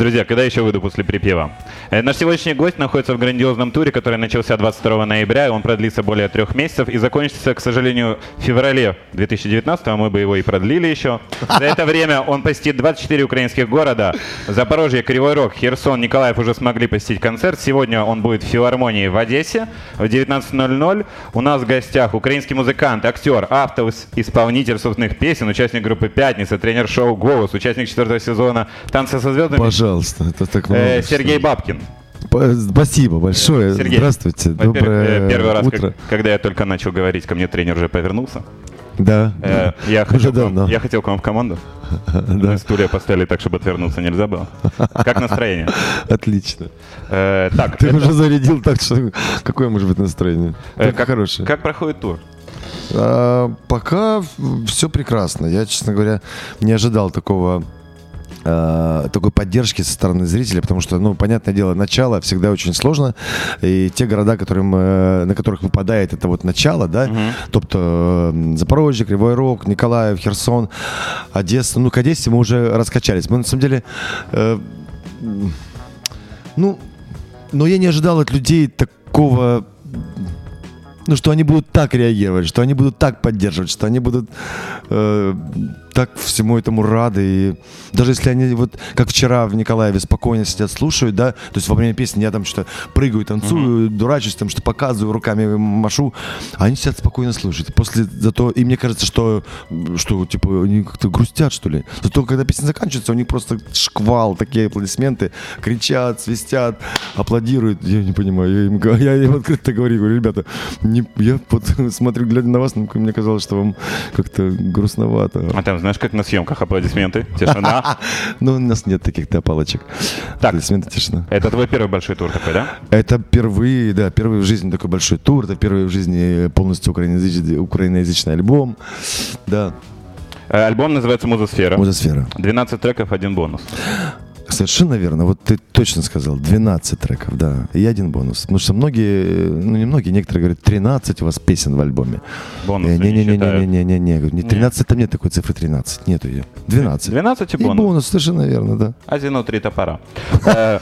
Друзья, когда еще выйду после припева? Э, Наш сегодняшний гость находится в грандиозном туре, который начался 22 ноября, и он продлится более трех месяцев и закончится, к сожалению, в феврале 2019 мы бы его и продлили еще. За это время он посетит 24 украинских города. Запорожье, Кривой Рог, Херсон, Николаев уже смогли посетить концерт. Сегодня он будет в филармонии в Одессе в 19.00. У нас в гостях украинский музыкант, актер, автор, исполнитель собственных песен, участник группы «Пятница», тренер шоу «Голос», участник четвертого сезона «Танца со звездами» Пожалуйста, это так много. Э, что- Сергей Бабкин. Спасибо большое. Сергей, Здравствуйте. во-первых, Доброе э, Первый раз, утро. как- когда я только начал говорить, ко мне тренер уже повернулся. Да. Э, Я Уже хотел, к вам, я хотел к вам в команду. Да. Стулья поставили так, чтобы отвернуться нельзя было. Как настроение? Отлично. Э, Так, Ты это- уже зарядил так, что какое может быть настроение? э, Только как, хорошее. как проходит тур? А, пока все прекрасно. Я, честно говоря, не ожидал такого а, такой поддержки со стороны зрителя, потому что, ну, понятное дело, начало всегда очень сложно, и те города, которым, э, на которых выпадает это вот начало, да, тобто э, Запорожье, Кривой Рог, Николаев, Херсон, Одесса, ну, к Одессе мы уже раскачались. Мы, на самом деле, э, ну, но я не ожидал от людей такого ну, что они будут так реагировать, что они будут так поддерживать, что они будут э, так всему этому рады. И даже если они вот, как вчера в Николаеве, спокойно сидят, слушают, да, то есть во время песни я там что-то прыгаю, танцую, дурачусь, там что показываю, руками машу, а они сидят спокойно слушают. После зато, и мне кажется, что, что типа, они как-то грустят, что ли. Зато, когда песня заканчивается, у них просто шквал, такие аплодисменты, кричат, свистят, аплодируют. Я не понимаю, я им, я им открыто говорю, говорю, ребята, не, я вот смотрю, глядя на вас, ну, мне казалось, что вам как-то грустновато. А там, знаешь, как на съемках аплодисменты, тишина. Но у нас нет таких-то палочек. Так. Аплодисменты, тишина. Это твой первый большой тур такой, да? Это впервые, да, первый в жизни такой большой тур, это первый в жизни полностью украиноязычный, украиноязычный альбом, да, Э, Альбом называется «Музосфера». музосфера. 12 треков, один бонус. Совершенно верно. Вот ты точно сказал. 12 треков, да. И один бонус. Потому что многие, ну не многие, некоторые говорят, 13 у вас песен в альбоме. Бонусы не считают. Не-не-не-не-не-не. Не 13 там нет такой цифры 13. Нету ее. 12. 12 и И бонус. бонус, совершенно верно, да. Азину три топора. Э,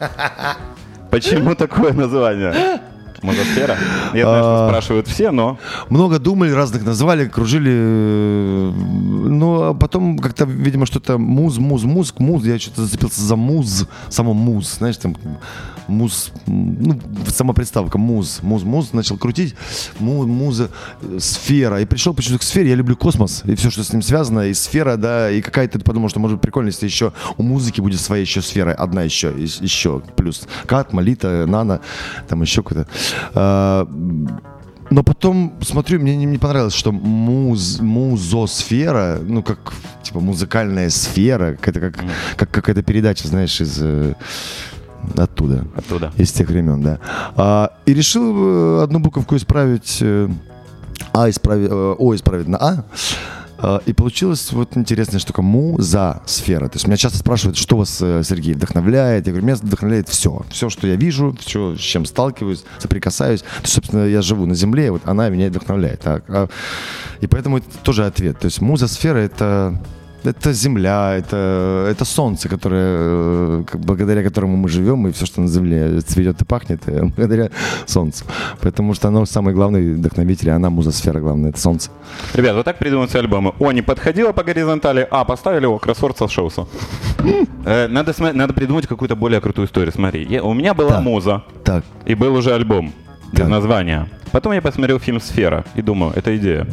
Почему такое название? Музосфера? Я знаю, что А. спрашивают все, но... Много думали, разных назвали, кружили. э, Ну, а потом как-то, видимо, что-то муз, муз, муз, муз. Я что-то зацепился за муз, само муз, знаешь, там муз, ну, сама приставка муз, муз, муз, начал крутить, му, муза, э, сфера. И пришел почему-то к сфере, я люблю космос и все, что с ним связано, и сфера, да, и какая-то, подумал, что может быть прикольно, если еще у музыки будет своя еще сфера, одна еще, еще, плюс кат, молита, нано, там еще какой-то. А, но потом смотрю, мне не, не понравилось, что муз, музосфера, ну как типа музыкальная сфера, это как, как какая-то передача, знаешь, из э, оттуда, Оттуда. из тех времен, да. А, и решил э, одну буковку исправить, э, а исправить, о исправить на а. А, И получилась вот интересная штука. Муза сфера. То есть меня часто спрашивают, что вас, э, Сергей, вдохновляет. Я говорю, меня вдохновляет все. Все, что я вижу, все, с чем сталкиваюсь, соприкасаюсь. То есть, собственно, я живу на земле, вот она меня и вдохновляет. Так, а- И поэтому это тоже ответ. То есть муза сфера это это земля, это, это солнце, которое, э, благодаря которому мы живем, и все, что на земле цветет и пахнет, э, благодаря солнцу. Потому что оно самый главный вдохновитель, она музосфера главная, это солнце. Ребят, вот так придумываются альбомы. О, не подходило по горизонтали, а, поставили его, кроссворд сошелся. Э, Надо, надо придумать какую-то более крутую историю. Смотри, я- у меня была Да. муза, Так, и был уже альбом без Так. названия. Потом я посмотрел фильм «Сфера» и думаю, это идея.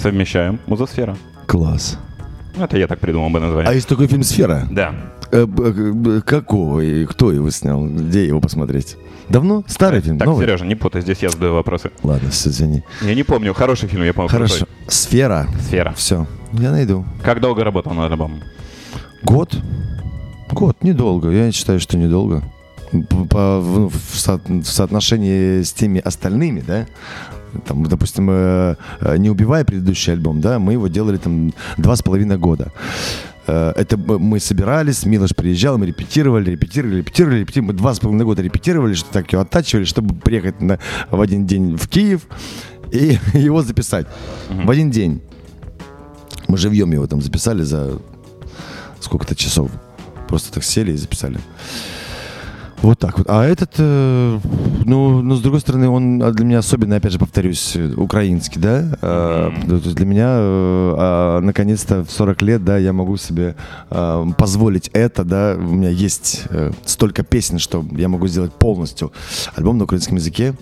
Совмещаем музосфера. класс. Это я так придумал бы А название. есть такой фильм «Сфера»? Да. Э, э, Какого и кто его снял? Где его посмотреть? Давно? Старый фильм? Так, Новый? Сережа, не путай, здесь я задаю вопросы. Ладно, все, извини. Я не помню, хороший фильм, я помню. Хорошо. крутой. «Сфера». «Сфера». Все, я найду. Как долго работал над альбомом? Год? Год, недолго. Я считаю, что недолго. По- в, в со- в соотношении с теми остальными, да, там, допустим, э, э, не убивая предыдущий альбом, да, мы его делали там два с половиной года. Э, Это мы собирались, Милош приезжал, мы репетировали, репетировали, репетировали, репетировали. Мы два с половиной года репетировали, что так его оттачивали, чтобы приехать на, в один день в Киев и его записать. В один день. Мы живьем его там записали за сколько-то часов. Просто так сели и записали. Вот так вот. А этот, э, ну, но с другой стороны, он для меня особенно, опять же, повторюсь, э, украинский, да. Есть для меня, э, а, наконец-то, в 40 лет, да, я могу себе а, позволить это, да. У меня есть э, столько песен, что я могу сделать полностью альбом на украинском языке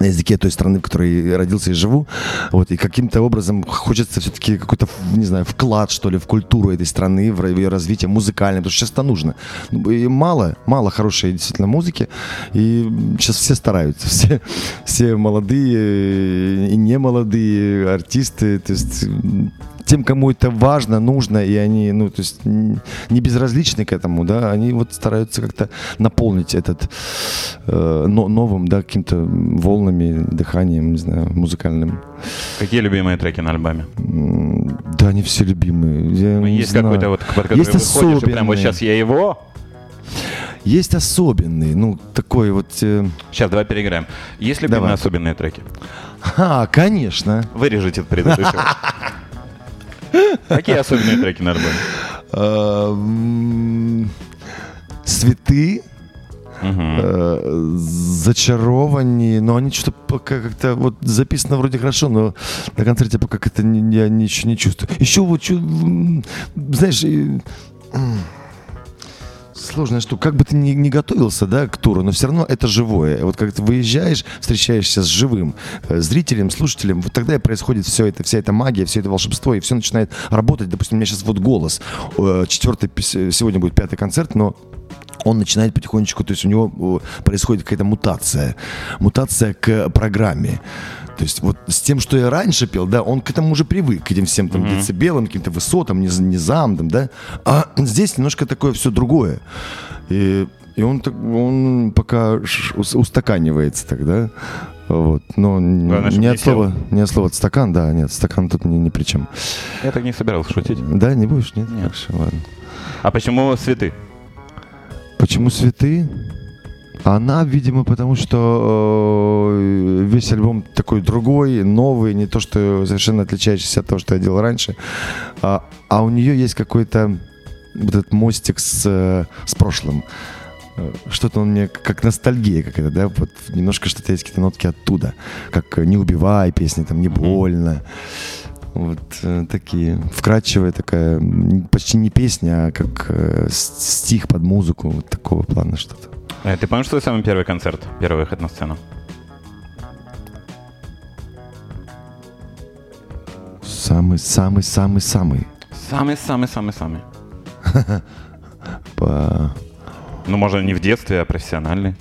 на языке той страны, в которой родился и живу. Вот, и каким-то образом хочется все-таки какой-то, не знаю, вклад, что ли, в культуру этой страны, в ее развитие музыкальное, потому что сейчас это нужно. Ну, И мало, мало хорошей действительно музыки, и сейчас все стараются, все, все молодые и не молодые артисты, то есть тем, кому это важно, нужно, и они, ну, то есть не безразличны к этому, да, они вот стараются как-то наполнить этот э, но- новым, да, каким-то волнами, дыханием, не знаю, музыкальным. Какие любимые треки на альбоме? Да, они все любимые. Я Ну, есть какой-то вот, под который Есть выходишь, и прям вот сейчас я его. Есть особенный, ну, такой вот... э, Сейчас, давай переиграем. Есть любимые Давай. особенные треки? А, конечно. Вырежите предыдущего. Какие особенные треки на альбоме? А, м, Цветы, Мгм. э, зачарованные, но они что-то пока как-то вот записано вроде хорошо, но на концерте пока как-то не- я ничего не чувствую. Еще вот, знаешь, сложная штука. Как бы ты ни, ни готовился, да, к туру, но все равно это живое. Вот как ты выезжаешь, встречаешься с живым э, зрителем, слушателем, вот тогда и происходит все это, вся эта магия, все это волшебство, и все начинает работать. Допустим, у меня сейчас вот голос. Э, Четвертый, сегодня будет пятый концерт, но он начинает потихонечку, то есть у него происходит какая-то мутация. Мутация к программе. То есть вот с тем, что я раньше пел, да, он к этому уже привык, к этим всем там децибелам, каким-то высотам, низ, низам, там, да. А здесь немножко такое все другое. И, и он, он пока устаканивается тогда. Вот. Но Главное, не от слова, не от слова стакан, да, нет, стакан тут ни, ни при чем. Я так не собирался шутить. Да, не будешь, нет? Нет. Хорошо, ладно. А почему цветы? Почему цветы? Она, видимо, потому что э, весь альбом такой другой, новый, не то, что совершенно отличающийся от того, что я делал раньше. А, а у нее есть какой-то вот этот мостик с, э, с прошлым. Э, Что-то он мне как ностальгия какая-то, да, вот немножко что-то есть какие-то нотки оттуда, как «Не убивай» песни, там «Не больно». Вот э, такие. Вкрадчивая такая, почти не песня, а как э, стих под музыку, вот такого плана что-то. Э, Ты помнишь свой самый первый концерт? Первый выход на сцену? Самый-самый-самый-самый. Самый-самый-самый-самый. По... Ну, может, не в детстве, а профессиональный.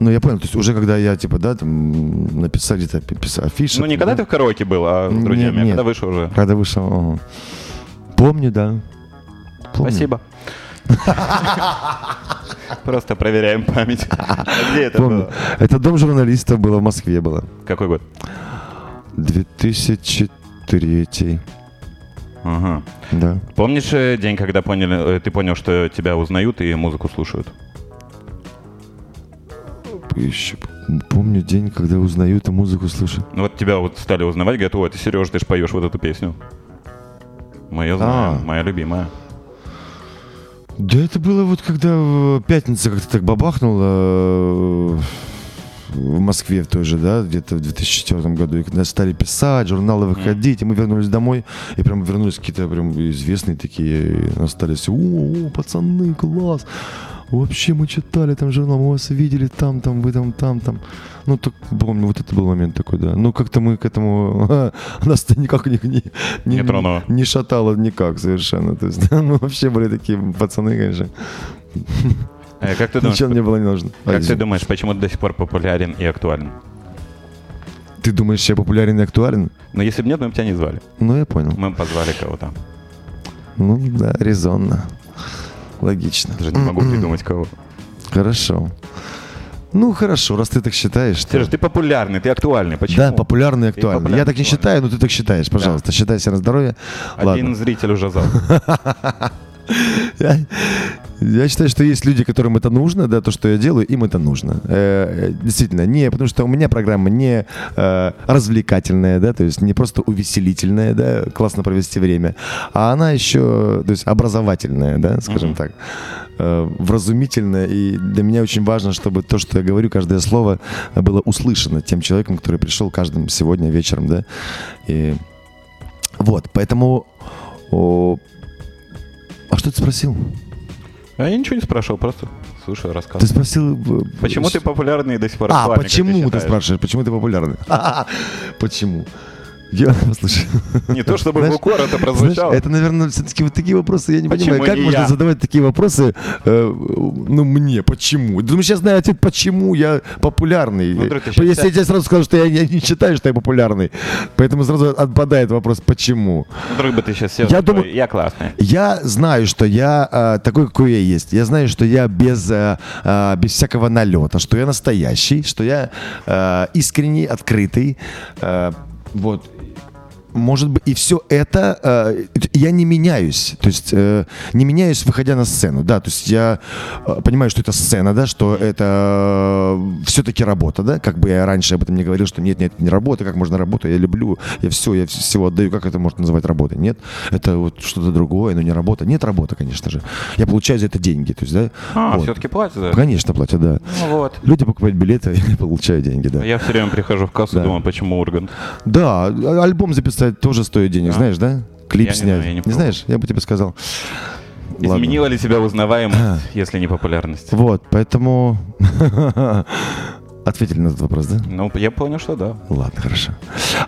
Ну, я понял, то есть уже когда я, типа, да, там, написал где-то пи- писал афиши. Ну, не когда да? ты в караоке был, а с Нет, друзьями, а нет. когда вышел уже. Когда вышел, ага. Помню, да. Помню. Спасибо. Просто проверяем память. А где это Помню. было? Это дом журналистов было в Москве было. Какой год? 2003. Ага. Да. Помнишь э, день, когда поняли, э, ты понял, что тебя узнают и музыку слушают? Еще помню день, когда узнаю эту музыку, слушаю. Ну вот тебя вот стали узнавать, говорят, ой, ты Сереж, ты ж поешь вот эту песню. Моя знаю, А. моя любимая. Да это было вот когда в пятница как-то так бабахнуло э, в Москве в той же, да, где-то в 2004 году. И когда стали писать, журналы выходить, и мы вернулись домой, и прям вернулись какие-то прям известные такие, и нас стали все, о, о, пацаны, класс. Вообще мы читали там журнал, мы вас видели там, там, вы там, там, там. Ну, так помню, вот это был момент такой, да. Ну, как-то мы к этому... Нас-то никак не, не, Не тронуло. не шатало никак совершенно. То есть, да, мы вообще были такие пацаны, конечно. Э, как ты думаешь, Ничего мне было не нужно. как ты Извини. думаешь, почему ты до сих пор популярен и актуален? Ты думаешь, я популярен и актуален? Но если бы нет, мы бы тебя не звали. Ну, я понял. Мы бы позвали кого-то. Ну, да, резонно. Логично. Даже не могу придумать кого. Хорошо. Ну, хорошо, раз ты так считаешь. то- Сереж, ты популярный, ты актуальный. Почему? Да, популярный и актуальный. популярный, Я так не актуальный. считаю, но ты так считаешь. Пожалуйста, считай себя на здоровье. Один Ладно. зритель уже зал. Я, я считаю, что есть люди, которым это нужно, да, то, что я делаю, им это нужно. Э, э, действительно, не, потому что у меня программа не э, развлекательная, да, то есть не просто увеселительная, да, классно провести время, а она еще, то есть образовательная, да, скажем Мгм. так, э, вразумительная, и для меня очень важно, чтобы то, что я говорю, каждое слово было услышано тем человеком, который пришел каждым сегодня вечером, да, и вот, поэтому о, а что ты спросил? А я ничего не спрашивал, просто слушаю Ты рассказ. спросил... э, Почему ты популярный до сих пор А, почему ты, считаешь? спрашиваешь? Почему ты популярный? Почему? Я, послушай. Не то чтобы Знаешь, укор это Знаешь, прозвучало. это, наверное, все-таки вот такие вопросы, я не Почему понимаю, как не можно я? задавать такие вопросы, э, ну, мне, почему? Ты думаешь, я знаю ответ, почему я популярный? Ну, щас Если я тебе сразу скажу, что я, я не считаю, что я популярный, поэтому сразу отпадает вопрос, почему? Вдруг бы ты сейчас сел Я думаю- я классный. Я знаю, что я э, такой, какой я есть. Я знаю, что я без, э, э, без всякого налета, что я настоящий, что я э, искренний, открытый. э, вот. Может быть, и все это э, я не меняюсь, то есть э, не меняюсь, выходя на сцену, да, то есть я э, понимаю, что это сцена, да, что это все-таки работа, да, как бы я раньше об этом не говорил, что нет, нет, не работа, как можно работать, я люблю, я все, я всего отдаю, как это можно называть работой, нет, это вот что-то другое, но не работа, нет работа, конечно же, я получаю за это деньги, то есть, да, А, вот. все-таки платят это? конечно, платят, да, Ну вот. люди покупают билеты, я получаю деньги, да. Я все время прихожу в кассу Да. думаю, почему Ургант? Да, а- альбом записать тоже стоит денег, Да. знаешь, да? Клип Я не снять. знаю, я не не знаешь? Я бы тебе сказал. Ладно. Изменила ли тебя узнаваемость, если не популярность? Вот, поэтому... Ответили на этот вопрос, да? Ну, я понял, что да. Ладно, хорошо.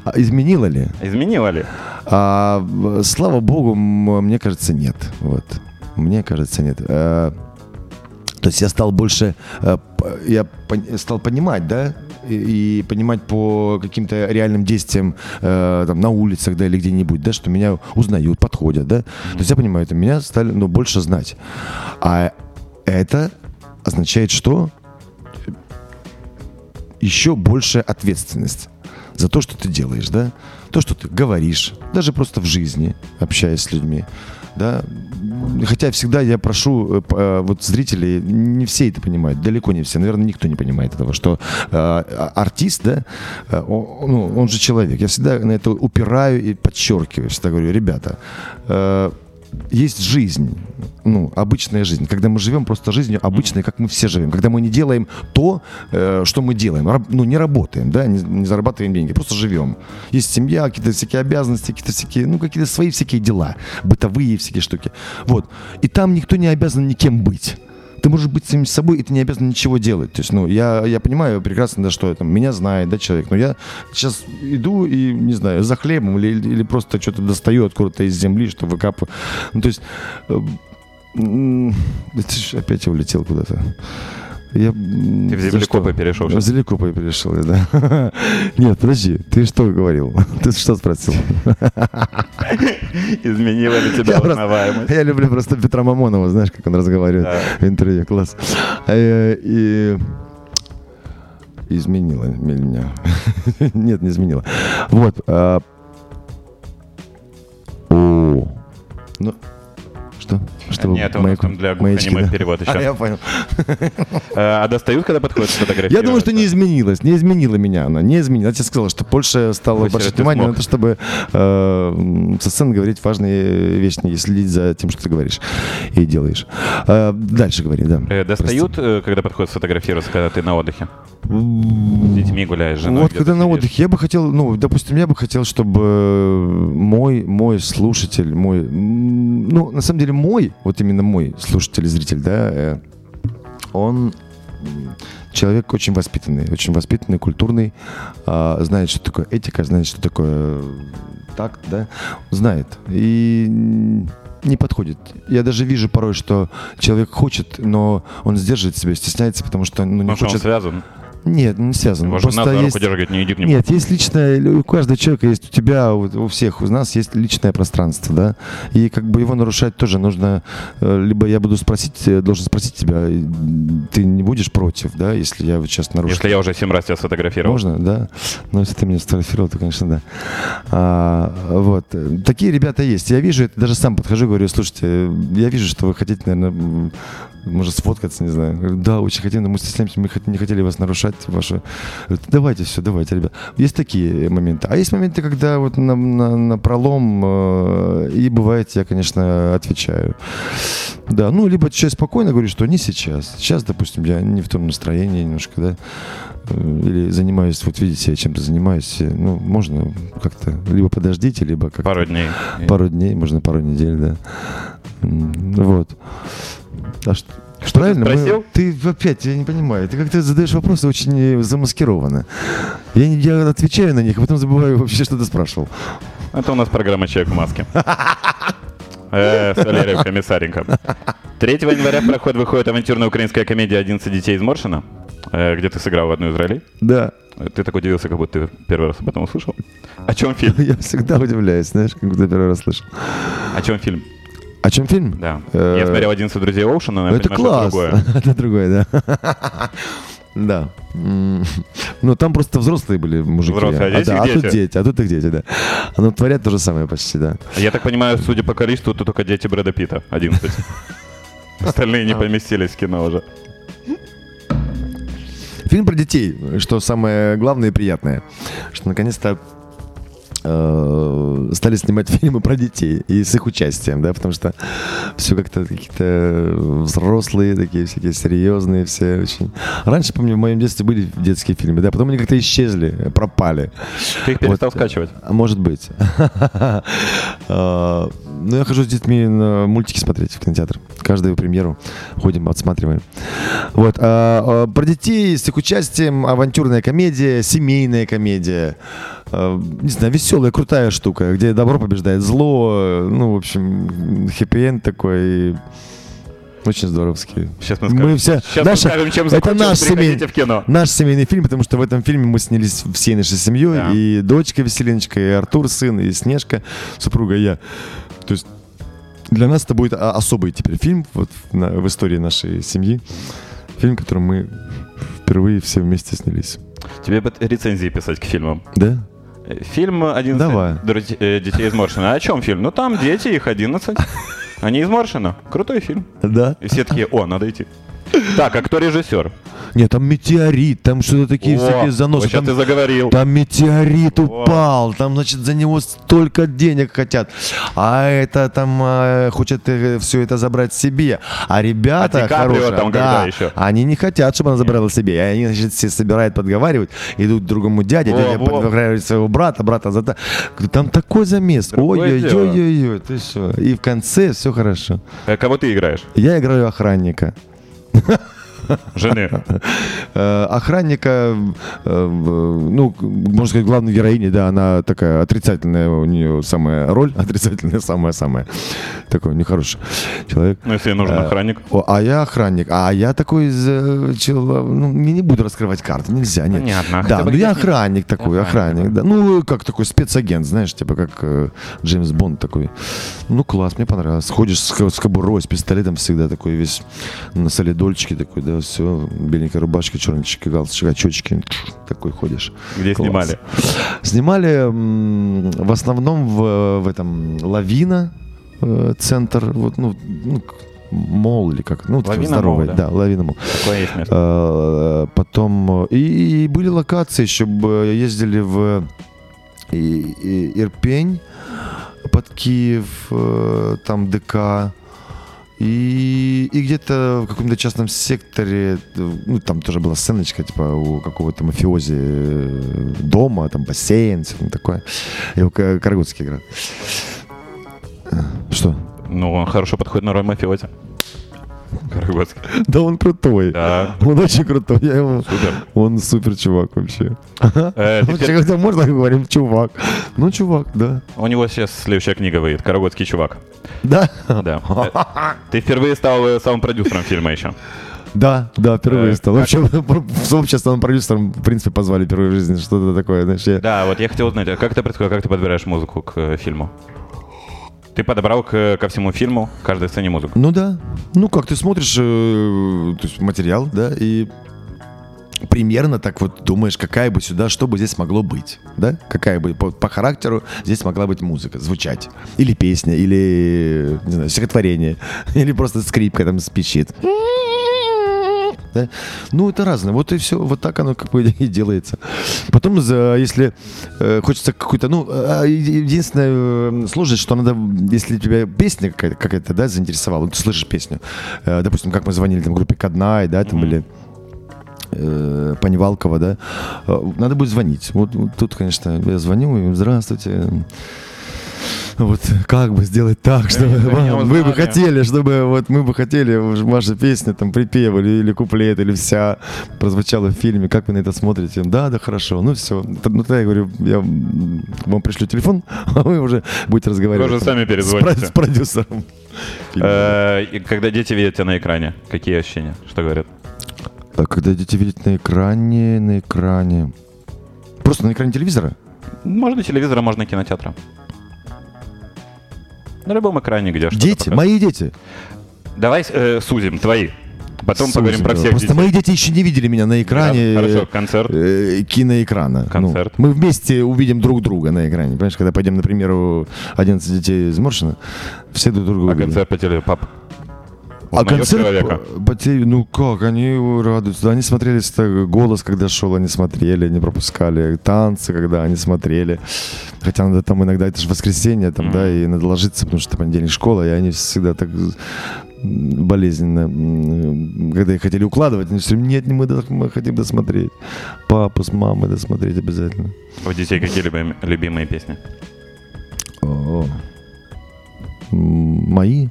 А изменила ли? Изменила ли? А, слава богу, мне кажется, нет. Вот. Мне кажется, нет. А, то есть я стал больше, э, я стал понимать, да, и, понимать по каким-то реальным действиям э, там, на улицах, да, или где-нибудь, да, что меня узнают, подходят, да. То есть я понимаю, это меня стали, ну, больше знать. А это означает что? Еще большая ответственность за то, что ты делаешь, да, то, что ты говоришь, даже просто в жизни, общаясь с людьми, да. Хотя всегда я прошу э, э, вот зрителей, не все это понимают, далеко не все, наверное, никто не понимает этого, что э, а- артист, да, он, ну, он же человек. Я всегда на это упираю и подчеркиваю, всегда говорю, ребята, есть жизнь, ну, обычная жизнь, когда мы живем просто жизнью обычной, как мы все живем, когда мы не делаем то, э, что мы делаем, ну, не работаем, да, не, не зарабатываем деньги, просто живем. Есть семья, какие-то всякие обязанности, какие-то всякие, ну, какие-то свои всякие дела, бытовые всякие штуки. Вот. И там никто не обязан никем быть. Ты можешь быть самим собой, и ты не обязан ничего делать. То есть, ну, я, я понимаю прекрасно, да, что там, меня знает, да, человек, но я сейчас иду и, не знаю, за хлебом или, или просто что-то достаю откуда-то из земли, что выкапываю. Ну, то есть, э, ж опять я улетел куда-то. Я, Ты в землекопы перешел В землекопы перешел, да. Нет, подожди, ты что говорил? Ты что спросил? Изменила ли тебя Я просто- узнаваемость? Я люблю просто Петра Мамонова, знаешь, как он разговаривает Да. в интервью, класс. Э, И изменила меня. Нет, не изменила. Вот. а, О, ну, что? Что вы Нет, это у нас маяку- там для маячки, глухонемых да? перевод еще. А, я понял. Э, А достают, когда подходят сфотографировать? Я думаю, что не изменилась, не изменила меня она, не изменила. Я тебе сказала, что Польша стала обращать внимание смог. на то, чтобы э, со сцены говорить важные вещи, и следить за тем, что ты говоришь и делаешь. Э, дальше говори, да. Э, Достают, когда подходят сфотографироваться, когда ты на отдыхе? С детьми гуляешь, женой Вот когда на сидишь? отдыхе, я бы хотел, ну, допустим, я бы хотел, чтобы мой, мой слушатель, мой, ну, на самом деле мой, вот именно мой слушатель и зритель, да, э, он человек очень воспитанный, очень воспитанный, культурный, а, знает, что такое этика, знает, что такое так, да, знает. И не подходит. Я даже вижу порой, что человек хочет, но он сдерживает себя, стесняется, потому что ну, не Потому что он хочет. связан. Нет, не связано. Его жена Просто за есть... руку дергает, не иди к нему. Нет, есть личное, у каждого человека есть, у тебя, у, всех, у нас есть личное пространство, да, и как бы его нарушать тоже нужно, э, либо я буду спросить, э, должен спросить тебя, ты не будешь против, да, если я вот сейчас нарушу? Если я уже семь раз тебя сфотографировал. Можно, да. Но если ты меня сфотографировал, то, конечно, да. А, вот. Такие ребята есть. Я вижу это, даже сам подхожу, говорю, слушайте, я вижу, что вы хотите, наверное, может, сфоткаться, не знаю. Да, очень хотим, но мы стесняемся, мы не хотели вас нарушать, вашу... Говорю, Давайте все, давайте, ребят. Есть такие моменты. А есть моменты, когда вот на, на, на пролом, э, и бывает, я, конечно, отвечаю. Да, ну, либо человек спокойно говорит, что не сейчас. Сейчас, допустим, я не в том настроении немножко, да, Э, или занимаюсь, вот видите, я чем-то занимаюсь, э, ну, можно как-то либо подождите, либо как Пару дней. пару дней, можно пару недель, да. Вот. А что? Что ты Правильно? Мы- спросил? ты опять, я не понимаю. Ты как-то задаешь вопросы очень э, замаскированно. Я, не- я отвечаю на них, а потом забываю вообще, что ты спрашивал. Это у нас программа «Человек в маске». Э, С Валерием Комиссаренко. 3 января проходит, выходит авантюрная украинская комедия «11 детей из Моршина», э, где ты сыграл в одну из ролей. Да. Ты так удивился, как будто ты первый раз об этом услышал. О чем фильм? Я всегда удивляюсь, знаешь, как будто первый раз слышал. О чем фильм? О чем фильм? Да. Э, Я смотрел «11 друзей Оушена», но я Это понимаю, что класс. это другое. Это другое, да. Да. Ну, там просто взрослые были мужики. Взрослые, а а, да, а тут дети. а тут их дети, да. А ну, творят то же самое почти, да. Я так понимаю, судя по количеству, то только дети Брэда Питта. 11. Остальные не поместились в кино уже. Фильм про детей, что самое главное и приятное, что наконец-то э, стали снимать фильмы про детей и с их участием, да, потому что все как-то какие-то взрослые такие всякие серьезные все очень. Раньше, помню, в моем детстве были детские фильмы, да, потом они как-то исчезли, пропали. Ты их перестал Вот. скачивать. А Может быть. А, Ну, я хожу с детьми на мультики смотреть в кинотеатр. Каждую премьеру ходим, отсматриваем. Вот. Про детей с их участием авантюрная комедия, семейная комедия. Не знаю, веселая, крутая штука, где добро побеждает зло. Ну, в общем, хэппи-энд такой. Очень здоровский. Сейчас мы Мы скажем, все, сейчас наша- мы скажем чем это наш семейный, в кино. наш семейный фильм, потому что в этом фильме мы снялись всей нашей семьей, Да. и дочка Веселиночка, и Артур, сын, и Снежка, супруга, и я. То есть для нас это будет особый теперь фильм вот в, на- в истории нашей семьи. Фильм, в котором мы впервые все вместе снялись. Тебе бы рецензии писать к фильмам. Да? Фильм 11 Давай. э, детей из Моршина. О чем фильм? Ну там дети, их 11. Они из Моршина. Крутой фильм. Да. И все такие, о, надо идти. Так, а кто режиссер? Нет, там метеорит, там что-то такие О, всякие заносы. щас там, ты заговорил. Там метеорит упал, там, значит, за него столько денег хотят. А это там э, хочет все это забрать себе. А ребята А хорошие, там да, еще? они не хотят, чтобы она забрала себе. И они, значит, все собирают подговаривать, идут к другому дяде, Во, дядя во. подговаривает своего брата, брата за та- Там такой замес. Другое дело. Ой-ой-ой, ты что? И в конце все хорошо. Э, Кого ты играешь? Я играю охранника. Жены. Э, охранника, э, ну, можно сказать, главной героини, да, она такая отрицательная у нее самая роль, отрицательная самая-самая. Такой нехороший человек. Ну, если нужен Э, охранник. а я охранник, а я такой, из, э, чел- ну, не, не буду раскрывать карты, нельзя, нет. Понятно, а Да, ну я охранник такой, Охранник, да. Ну, как такой спецагент, знаешь, типа как Джеймс Бонд такой. Ну, класс, мне понравилось. Ходишь с кобурой, с пистолетом всегда такой весь на солидольчике такой, да, все, беленькая рубашка, черный галстучек, очечки, такой ходишь. Где Класс. снимали? Снимали в основном в, в этом Лавина э, центр, вот, ну, ну, мол или как, ну, Лавина здоровый, Мол, да? да, Лавина мол. Э, Потом э, и, и были локации, еще ездили в и- и- Ирпень под Киев, там ДК. И, и где-то в каком-то частном секторе, ну, там тоже была сценочка, типа, у какого-то мафиози э, дома, там бассейн, все такое. Его Ка- Карагутский играет. Э, Что? Ну, он хорошо подходит на роль мафиози. Карагодский. Да он крутой. Да. Он очень крутой. Я его... Супер. Он супер чувак вообще. Э, ты Вообще, когда можно говорим чувак. Ну, чувак, да. У него сейчас следующая книга выйдет. Карагодский чувак. Да? Да. Ты впервые стал э, самым продюсером фильма еще. Да, да, впервые Э, стал. Вообще, в общем, продюсером, в принципе, позвали впервые в жизни, что-то такое, знаешь, я- Да, вот я хотел узнать, а как это происходит, как ты подбираешь музыку к э, фильму? Ты подобрал к- ко всему фильму, каждой сцене музыку. Ну да. Ну как, ты смотришь э, то есть материал, да, и примерно так вот думаешь, какая бы сюда, что бы здесь могло быть, да? Какая бы по, по характеру здесь могла быть музыка, звучать. Или песня, или, не знаю, стихотворение, или просто скрипка там спичит. Да? Ну, это разное. Вот и все. Вот так оно как бы и делается. Потом, за, если э, хочется какой-то... Ну, а, е- единственная э, сложность, что надо... Если тебя песня какая-то, какая-то да, заинтересовала, ты слышишь песню, э, допустим, как мы звонили там группе Каднай, да, там, или э, Панивалкова, да, э, надо будет звонить. Вот, вот тут, конечно, я звоню и здравствуйте. Вот как бы сделать так, чтобы вам- вы бы хотели, чтобы вот мы бы хотели, ваша песня, там, припев или, или куплет, или вся прозвучала в фильме, как вы на это смотрите? Да, да, хорошо, ну все. Ну тогда я говорю, я вам пришлю телефон, а вы уже будете разговаривать. Вы уже сами перезвоните. С продюсером. Э, Когда дети видят тебя на экране, какие ощущения? Что говорят? Когда дети видят на экране, на экране... Просто на экране телевизора? Можно телевизора, можно кинотеатра. На любом экране, где что-то Дети, показывают. мои дети. Давай э, сузим твои. Потом Сузим, поговорим про всех Просто детей. мои дети еще не видели меня на экране. Да, Хорошо, концерт. э, киноэкрана. Концерт. Ну, мы вместе увидим друг друга на экране. Понимаешь, когда пойдем, например, у 11 детей из Моршина, все друг друга А увидим. концерт по телевизору, пап. А концерт человека? по, по теле- ну как, они радуются. Они смотрели голос, когда шел, они смотрели, не пропускали. Танцы, когда они смотрели. Хотя надо там иногда, это же воскресенье, там, Мгм. да, и надо ложиться, потому что понедельник школа, и они всегда так болезненно, когда их хотели укладывать, они все нет, мы, мы хотим досмотреть. Папу с мамой досмотреть обязательно. У детей какие любим- любимые песни? О. М, Мои?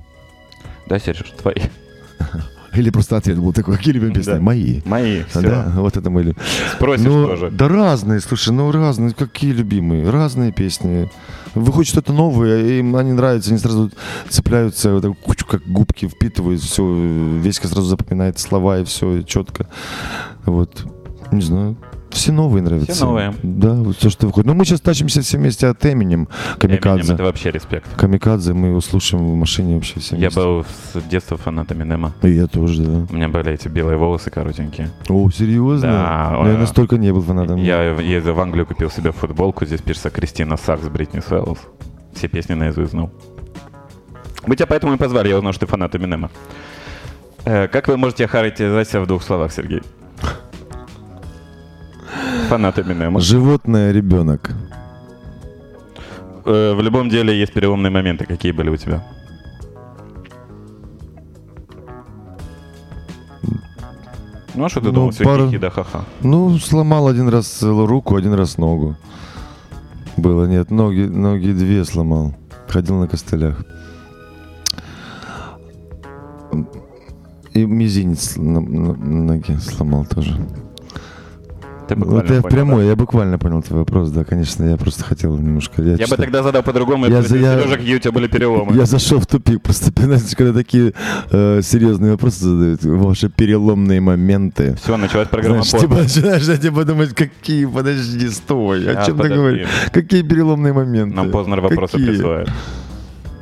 Да, Сереж, твои. Или просто ответ был такой, какие любимые песни? Да. Мои. Мои, все. Да, вот это мы любим. Спросишь Ну, тоже. Да разные, слушай, ну разные, какие любимые, разные песни. Выходит что-то новое, им они нравятся, они сразу цепляются, вот кучу, как губки впитывают, все, Веська сразу запоминает слова и все четко. Вот, не знаю. Все новые нравятся. Все новые. Да, вот все, что выходит. Ну, мы сейчас тащимся все вместе от Eminem, Kamikaze. это вообще респект. Камикадзе, мы его слушаем в машине вообще все Я вместе. был с детства фанатом Эминема. И я тоже, да. У меня были эти белые волосы коротенькие. О, серьезно? Да, Ну, Я э, настолько не был фанатом. Я ездил в Англию, купил себе футболку. Здесь пишется Christina sucks, Britney swallows. Все песни наизусть знал. Мы тебя поэтому и позвали, я узнал, что ты фанат Эминема. Э, Как вы можете характеризовать себя в двух словах, Сергей? Фанат Эминема. Животное, ребенок. Э, В любом деле есть переломные моменты. Какие были у тебя? Ну, а что ты Ну, думал? Все пара- хихи да ха-ха. Ну, сломал один раз руку, один раз ногу. Было, нет, ноги, ноги две сломал. Ходил на костылях. И мизинец на, на- на ноге сломал тоже. Ты Вот буквально я понял, прямой, я буквально понял твой вопрос, да, конечно, я просто хотел немножко. да? Я бы тогда задал по-другому. Я Я за- я- Сережа, какие у тебя были переломы? Я зашел в тупик, просто, знаете, когда такие э, серьезные вопросы задают, ваши переломные моменты. Все, началась программа Знаешь, типа, начинаешь я типа думать, какие, подожди, стой, о А, чем ты подожди. говоришь? Какие переломные моменты? Нам Познер вопросы Какие? присылает.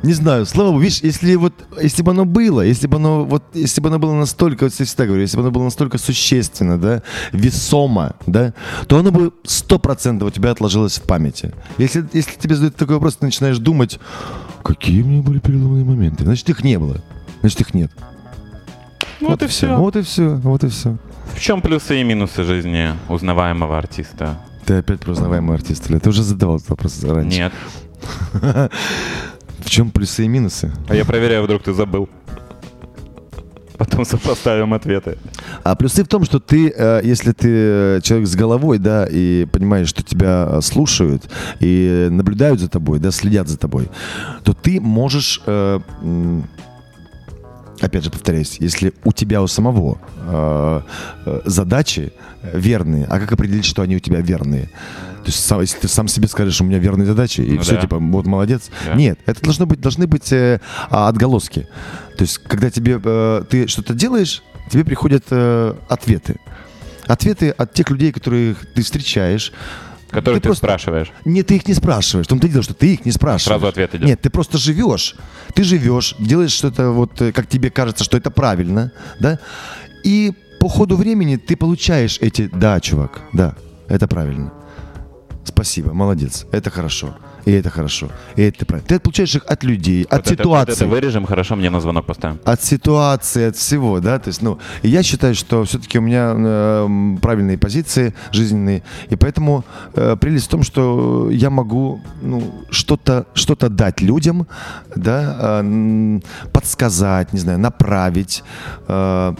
Не знаю, слава богу, видишь, если вот, если бы оно было, если бы оно, вот, если бы оно было настолько, вот я всегда говорю, если бы оно было настолько существенно, да, весомо, да, то оно бы сто процентов у тебя отложилось в памяти. Если, если тебе задают такой вопрос, ты начинаешь думать, какие у меня были переломные моменты, значит, их не было, значит, их нет. Вот, и все. Вот и все, вот и все. В чем плюсы и минусы жизни узнаваемого артиста? Ты опять про узнаваемый артист, или ты уже задавал этот вопрос раньше? Нет. В чем плюсы и минусы? А я проверяю, вдруг ты забыл. Потом сопоставим ответы. А плюсы в том, что ты, э, если ты э, человек с головой, да, и понимаешь, что тебя э, слушают и наблюдают за тобой, да, следят за тобой, то ты можешь, опять же повторяюсь, если у тебя у самого э, задачи верные, а как определить, что они у тебя верные? То есть сам- если ты сам себе скажешь, у меня верные задачи, и Ну все, да. типа, вот молодец. Да. Нет, это должно быть, должны быть э, отголоски. То есть, когда тебе э, ты что-то делаешь, тебе приходят э, ответы. Ответы от тех людей, которых ты встречаешь. Который ты, просто- спрашиваешь. Нет, ты их не спрашиваешь. В том-то и дело, что ты их не спрашиваешь. Сразу ответ идет. Нет, ты просто живешь. Ты живешь, делаешь что-то вот, э, как тебе кажется, что это правильно, да? И по ходу времени ты получаешь эти, да, чувак, да, это правильно. Спасибо, молодец, это хорошо. И это хорошо. И это правильно. Ты получаешь их от людей, от Вот это- вот ситуации это вырежем, хорошо, мне на звонок поставим. от ситуации, от всего, да, то есть, ну, я считаю, что все-таки у меня э, правильные позиции жизненные, и поэтому э, прелесть в том, что я могу, ну, что-то, что-то дать людям, да, э, подсказать, не знаю, направить, э,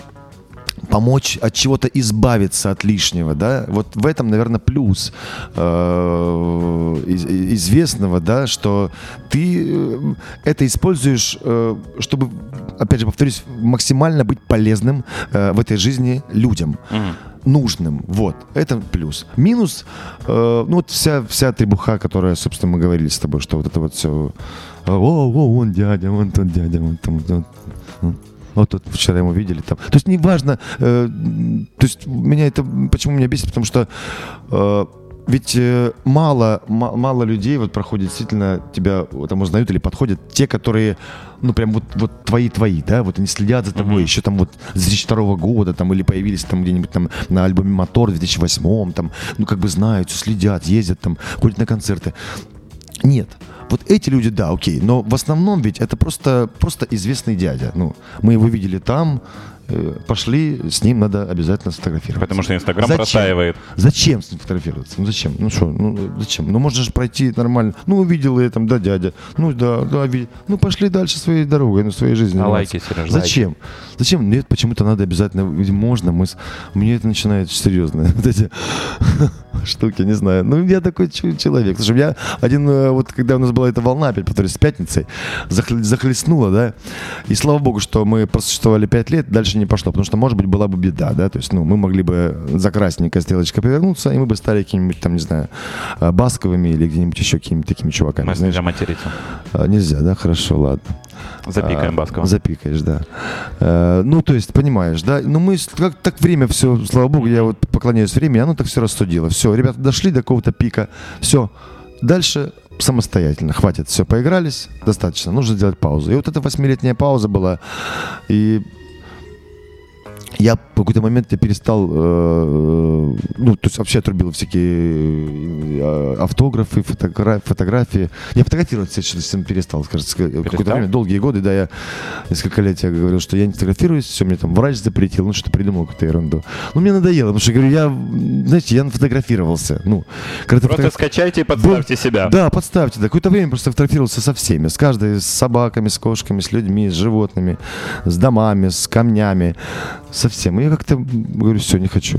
помочь от чего-то избавиться от лишнего, да, вот в этом, наверное, плюс э, из- известного, да, что ты э, это используешь, э, чтобы, опять же, повторюсь, максимально быть полезным э, в этой жизни людям нужным. Вот, это плюс. Минус, э, ну вот вся, вся требуха, которая, собственно, мы говорили с тобой, что вот это вот все, о, о, он дядя, вон тот дядя, вон там, вот, вот тут вчера ему видели там. То есть неважно, э, то есть меня это, почему меня бесит, потому что э, ведь э, мало, ма- мало людей вот проходит действительно тебя там узнают или подходят те, которые, ну прям вот, вот твои-твои, да, вот они следят за тобой, Мгм. еще там вот с 2002 года там или появились там где-нибудь там на альбоме «Мотор» в 2008 там, ну как бы знают, следят, ездят там, ходят на концерты. Нет. Вот эти люди, да, окей. Но в основном ведь это просто, просто известный дядя. Ну, мы его видели там, пошли, с ним надо обязательно сфотографироваться. Потому что Инстаграм Зачем? простаивает. Зачем с ним фотографироваться? Ну зачем? Ну что, ну э, зачем? Ну можно же пройти нормально. Ну увидел я там, да, дядя. Ну да, да, видел. Ну пошли дальше своей дорогой, ну своей жизнью. А лайки, Сереж, Зачем? Зачем? Нет, почему-то надо обязательно, ведь можно, мы, с- мне это начинает серьезно, вот эти штуки, не знаю. Ну, я такой человек. Слушай, я один, э, вот когда у нас была эта волна, опять повторюсь, с пятницей, захле- захлестнула, да, и слава богу, что мы просуществовали пять лет, дальше не пошло, потому что, может быть, была бы беда, да, то есть, ну, мы могли бы за красненькой стрелочкой повернуться, и мы бы стали какими-нибудь там, не знаю, э, басковыми или где-нибудь еще какими-то такими чуваками, Мы знаешь. нельзя материться. А, Нельзя, да, хорошо, ладно. Запикаем А, Баскова. Запикаешь, да. Э, ну, то есть, понимаешь, да? Ну, мы, как так время все, слава богу, я вот поклоняюсь времени, оно так все рассудило. Все, ребята дошли до какого-то пика. Все, дальше самостоятельно, хватит, все, поигрались, достаточно, нужно сделать паузу. И вот эта восьмилетняя пауза была, и я в какой-то момент я перестал, э, ну, то есть вообще отрубил всякие э, автографы, фотогра- фотографии. Я фотографировать всем перестал, скажем, какое-то Перестал? время, долгие годы, да, я несколько лет я говорил, что я не фотографируюсь, все, мне там врач запретил, ну, что придумал какую-то ерунду. Ну, мне надоело, потому что, говорю, я, знаете, я нафотографировался, ну, когда Просто фотограф- скачайте и подставьте себя. да, подставьте. Да. Какое-то время просто фотографировался со всеми. С каждой, с собаками, с кошками, с людьми, с животными, с домами, с камнями. Со всем. И я как-то говорю, все, не хочу.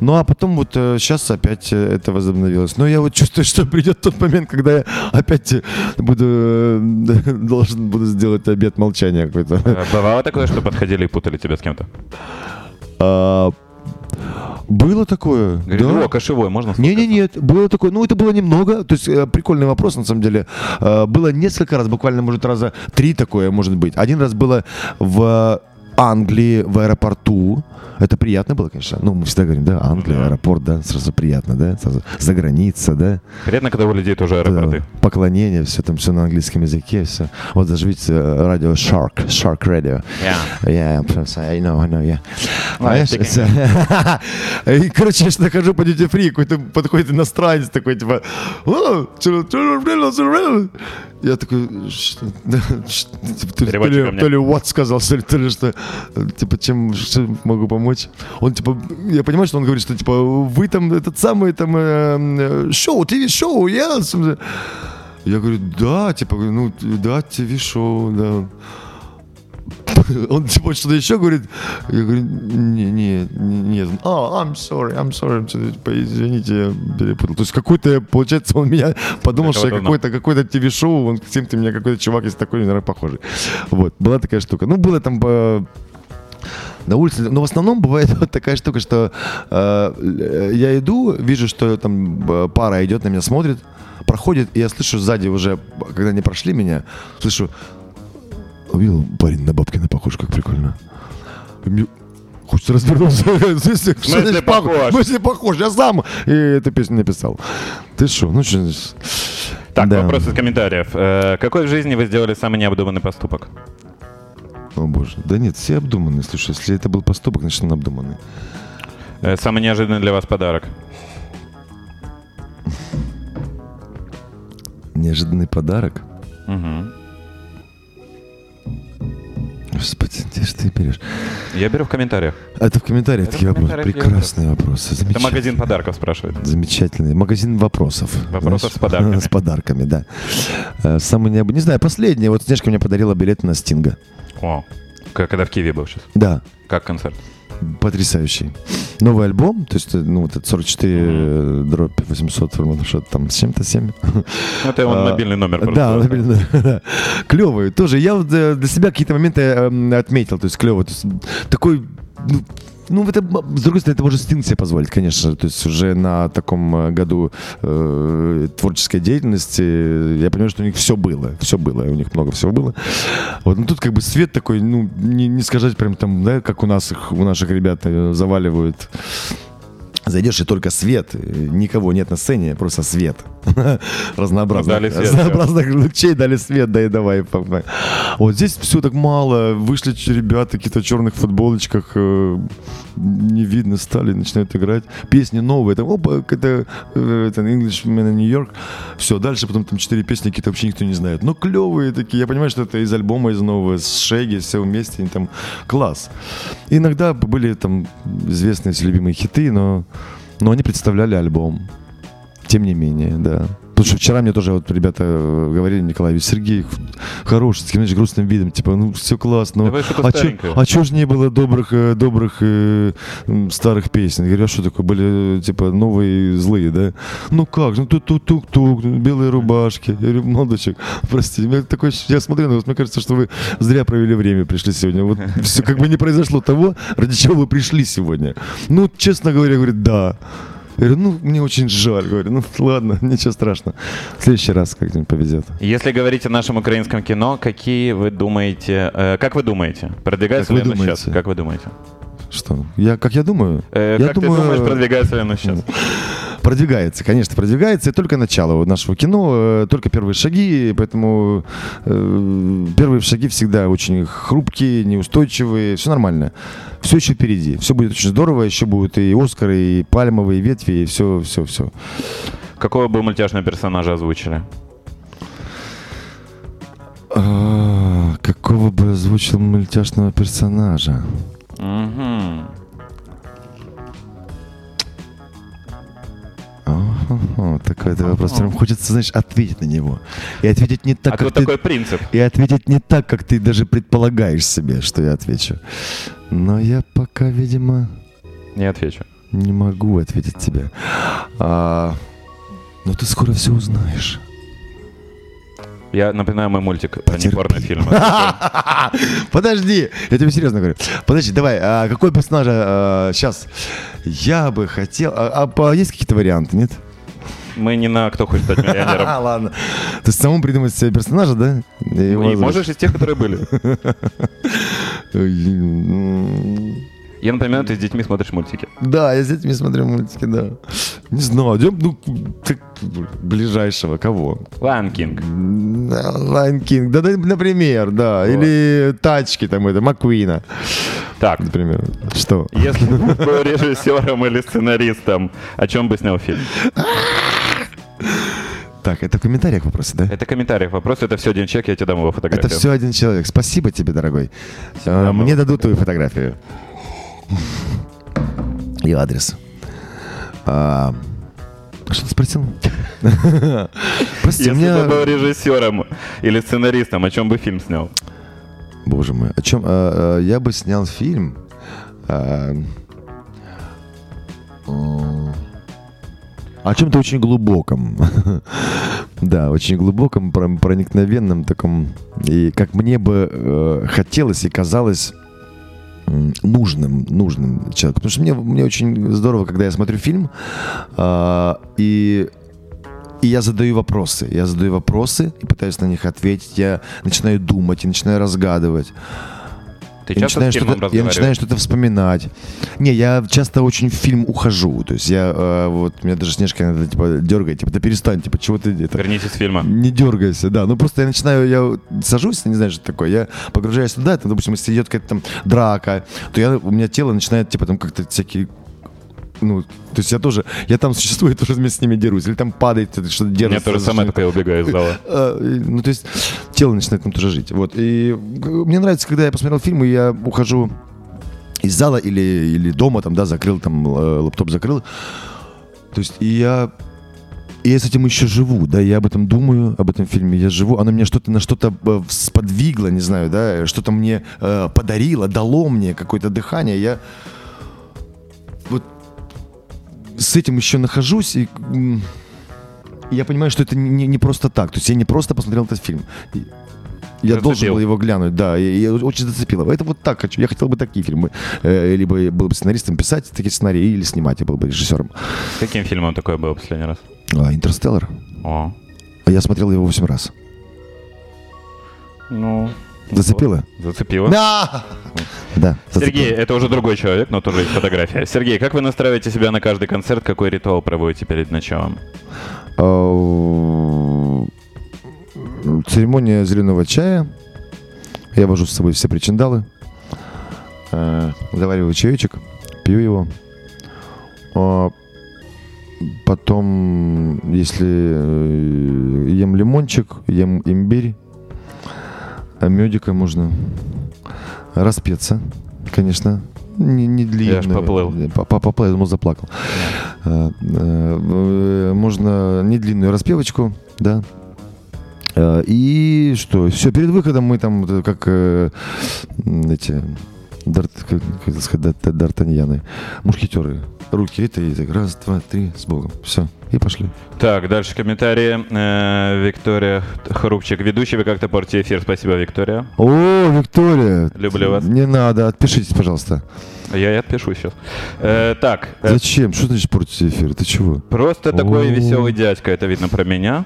Ну, а потом вот сейчас опять э, это возобновилось. Но я вот чувствую, что придет тот момент, когда я опять э, буду, э, должен буду сделать обед молчания какой-то. Э, Бывало такое, что подходили и путали тебя с кем-то? А, Было такое. Говорили, да. о, кошевой, можно Не, не, сфоткаться?» нет, было такое, ну это было немного, то есть э, прикольный вопрос на самом деле. Э, было несколько раз, буквально может раза три такое может быть. Один раз было в Англии в аэропорту. Это приятно было, конечно. Ну, мы всегда говорим, да, Англия, Да. аэропорт, да, сразу приятно, да, сразу за граница, да. Приятно, когда у людей тоже аэропорты. Да, поклонение, все там, все на английском языке, все. Вот даже видите, радио Shark, Shark Radio. Yeah. Yeah, I know, I know, yeah. Знаешь, это- И, короче, я что хожу по duty free, какой-то подходит иностранец такой, типа, «О, чё?» я такой, что? Да, что? Типа, то ли- what сказал, то ли, то ли что, типа, чем могу помочь? Он, типа, я понимаю, что он говорит, что, типа, вы там этот самый, там, э, э, шоу, ТВ-шоу, я... Я говорю, да, типа, ну, да, ТВ-шоу, да. Он типа что-то еще говорит. Я говорю, не, не, не, нет. А, I'm sorry, I'm sorry. Типа, Извините, я перепутал. То есть какой-то, получается, он меня подумал, что я какой-то, какой-то ТВ-шоу, он всем-то меня какой-то чувак есть такой, наверное, похожий. Вот, была такая штука. Ну, было там по на улице. Но в основном бывает вот такая штука, что э, я иду, вижу, что там э, пара идет на меня, смотрит, проходит, и я слышу сзади уже, когда они прошли меня, слышу, увидел парень на Бабкина похож, как прикольно. Мне Хочется развернуться. В смысле, похож? В смысле похож? Я сам и эту песню написал. Ты что? Ну что? Так, Да. вопрос из комментариев. Э, Какой в жизни вы сделали самый необдуманный поступок? О боже. Да нет, все обдуманные. Слушай, если это был поступок, значит он обдуманный. Э, Самый неожиданный для вас подарок? Неожиданный подарок. Мгм. Господи, где же ты берешь? Я беру в комментариях. Это в комментариях Это такие в вопросы. комментариях Прекрасные вопросы. Это Замечательные. магазин подарков спрашивает. Замечательный. Магазин вопросов. Вопросов с подарками. С подарками, да. Э, Самый необычный. Не знаю, последнее. Вот Снежка мне подарила билеты на Стинга. О, к- когда в Киеве был сейчас. Да, Как концерт? Потрясающий. Новый альбом, то есть, э, ну, вот этот 44 дробь 800, по-моему, что-то там с чем-то 7. Ну, Это он А, мобильный номер просто. Да, мобильный, да. клевый. Тоже я э, для себя какие-то моменты эм, отметил, то есть клевый. То есть такой, ну, ну, это, с другой стороны, это может Стинг себе позволить, конечно. То есть уже на таком э, году э, творческой деятельности э, я понимаю, что у них все было. Все было, у них много всего было. Вот, ну тут как бы свет такой, ну, не, не сказать прям там, да, как у нас у наших ребят э, заваливают Зайдешь, и только свет. э, Никого нет на сцене, просто свет. Разнообразных, Дали свет, разнообразных лучей дали свет, да и давай. Вот здесь все так мало. Вышли ребята какие-то черных футболочках. э, Не видно, стали, начинают играть. Песни новые. Там, опа, это, э, это Englishman in New York. Все, дальше потом там четыре песни какие-то вообще никто не знает. Но клевые такие. Я понимаю, что это из альбома, из нового, с Шеги, все вместе. Они там класс. Иногда были там известные все любимые хиты, но, но они представляли альбом. Тем не менее, да. Потому что вчера мне тоже вот ребята э, говорили, Николай, ведь Сергей хороший, с знаешь, грустным видом, типа, ну, все классно. Давай что-то а чё, а чё ж не было добрых, э, добрых э, старых песен? Я говорю, а что такое? Были, э, типа, новые злые, да? Ну как? Ну тук-тук-тук-тук, белые рубашки. Я говорю, молодочек, простите, у меня такое, ощущение- я смотрю на вас, мне кажется, что вы зря провели время, пришли сегодня. Вот все как бы не произошло того, ради чего вы пришли сегодня. Ну, честно говоря, говорит, да. Я говорю, ну, мне очень жаль. Говорю, ну, ладно, ничего страшного. В следующий раз как-нибудь повезет. Если говорить о нашем украинском кино, какие вы думаете, э, как вы думаете, продвигается Как ли оно сейчас? Как вы думаете? Что? Я, как я думаю? Э, я как ты думаешь, продвигается ли оно сейчас? Продвигается, конечно, продвигается. И только начало нашего кино, э, только первые шаги. Поэтому э, первые шаги всегда очень хрупкие, неустойчивые. Все нормально. Все еще впереди. Все будет очень здорово. Еще будут и Оскары, и пальмовые ветви, и все, все, все. Какого бы мультяшного персонажа озвучили? А, какого бы озвучил мультяшного персонажа? Мгм. Ага, такой это вопрос. Прям хочется, знаешь, ответить на него. И ответить не так, А как ты... такой принцип. И ответить не так, как ты даже предполагаешь себе, что я отвечу. Но я пока, видимо, Не отвечу. не могу ответить тебе. А, но ты скоро все узнаешь. Я напоминаю мой мультик Потерпи. непорнофильмы. Подожди, я тебе серьезно говорю. Подожди, давай, а какой персонаж сейчас? Я бы хотел... А, а по- есть какие-то варианты, нет? Мы не на «Кто хочет стать миллионером». А, ладно. То есть самому придумать себе персонажа, да? И можешь из тех, которые были. Я напоминаю, ты с детьми смотришь мультики. Да, я с детьми смотрю мультики, да. Не знаю, идем, ну, так, ближайшего, кого? Lion King. Lion King, да, да, например, да. Или тачки там, это, Маккуина, Так, например. Что? если бы был режиссером или сценаристом, о чем бы снял фильм? Так, это в комментариях вопросы, да? Это комментарий, вопрос, это все один человек, я тебе дам его фотографию. Это все один человек. Спасибо тебе, дорогой. Э, Мне дадут твою фотографию. И адрес. А, Что ты спросил? Прости, Если меня... бы был режиссером или сценаристом, о чем бы фильм снял? Боже мой, о чем? а, а, Я бы снял фильм. а, О чем-то очень глубоком. Да, очень глубоком, про- проникновенном таком. И как мне бы э, хотелось и казалось нужным, нужным человеку. Потому что мне, мне очень здорово, когда я смотрю фильм, а, и и я задаю вопросы. Я задаю вопросы и пытаюсь на них ответить. Я начинаю думать и начинаю разгадывать. Ты Я часто начинаю, с фильмом что-то, я начинаю что-то вспоминать. Не, я часто очень в фильм ухожу. То есть я, э, вот, меня даже Снежка иногда, типа, дергает, типа, да перестань, типа, чего ты это... Вернитесь с фильма. Не дергайся, да. Ну просто я начинаю, я сажусь, не знаю, что такое. Я погружаюсь туда, там, допустим, если идет какая-то там драка, то я, у меня тело начинает, типа, там как-то всякие ну, то есть я тоже, я там существую, тоже вместе с ними дерусь. Или там падает, что-то меня держится. то же самое, только я убегаю из зала. А, Ну, то есть тело начинает там тоже жить. Вот. И мне нравится, когда я посмотрел фильм, и я ухожу из зала или, или дома, там, да, закрыл, там, э, лаптоп закрыл. То есть и я и я с этим еще живу, да, я об этом думаю, об этом фильме, я живу, оно меня что-то на что-то э, сподвигло, не знаю, да, что-то мне э, подарило, дало мне какое-то дыхание, я с этим еще нахожусь, и я понимаю, что это не, не просто так. То есть я не просто посмотрел этот фильм. Я Зацепил. должен был его глянуть, да, и, и очень зацепило. Это вот так хочу. Я хотел бы такие фильмы. Э, либо я был бы сценаристом писать такие сценарии, или снимать, я был бы режиссером. С каким фильмом такое было последний раз? А, Интерстеллар. О, А Я смотрел его 8 раз. ну... Зацепило? Зацепило. Да! Да. Сергей, это уже другой человек, но тоже есть фотография. Сергей, как вы настраиваете себя на каждый концерт? Какой ритуал проводите перед началом? А, Церемония зеленого чая. Я вожу с собой все причиндалы. Э, Завариваю чаечек, пью его. А, Потом, если э, ем лимончик, ем имбирь, а медика можно распеться, конечно. Не, не длинно. Я аж поплыл. П- Поплыл, я думал, заплакал. Э, э, Можно не длинную распевочку, да. Э, И что? Все, перед выходом мы там, как э, эти Дарт, как, как сказать, дар- д'Артаньяны, мушкетеры. Руки это и так, раз, два, три, с Богом. Все, и пошли. Так, дальше комментарии. Э, Виктория Хрупчик. Ведущий, вы как-то портите эфир. Спасибо, Виктория. О, Виктория! Люблю вас. Не надо, отпишитесь, пожалуйста. Я и отпишу сейчас. Э, так, э, Зачем? Что значит портить эфир? Ты чего? просто такой веселый дядька, это видно про меня.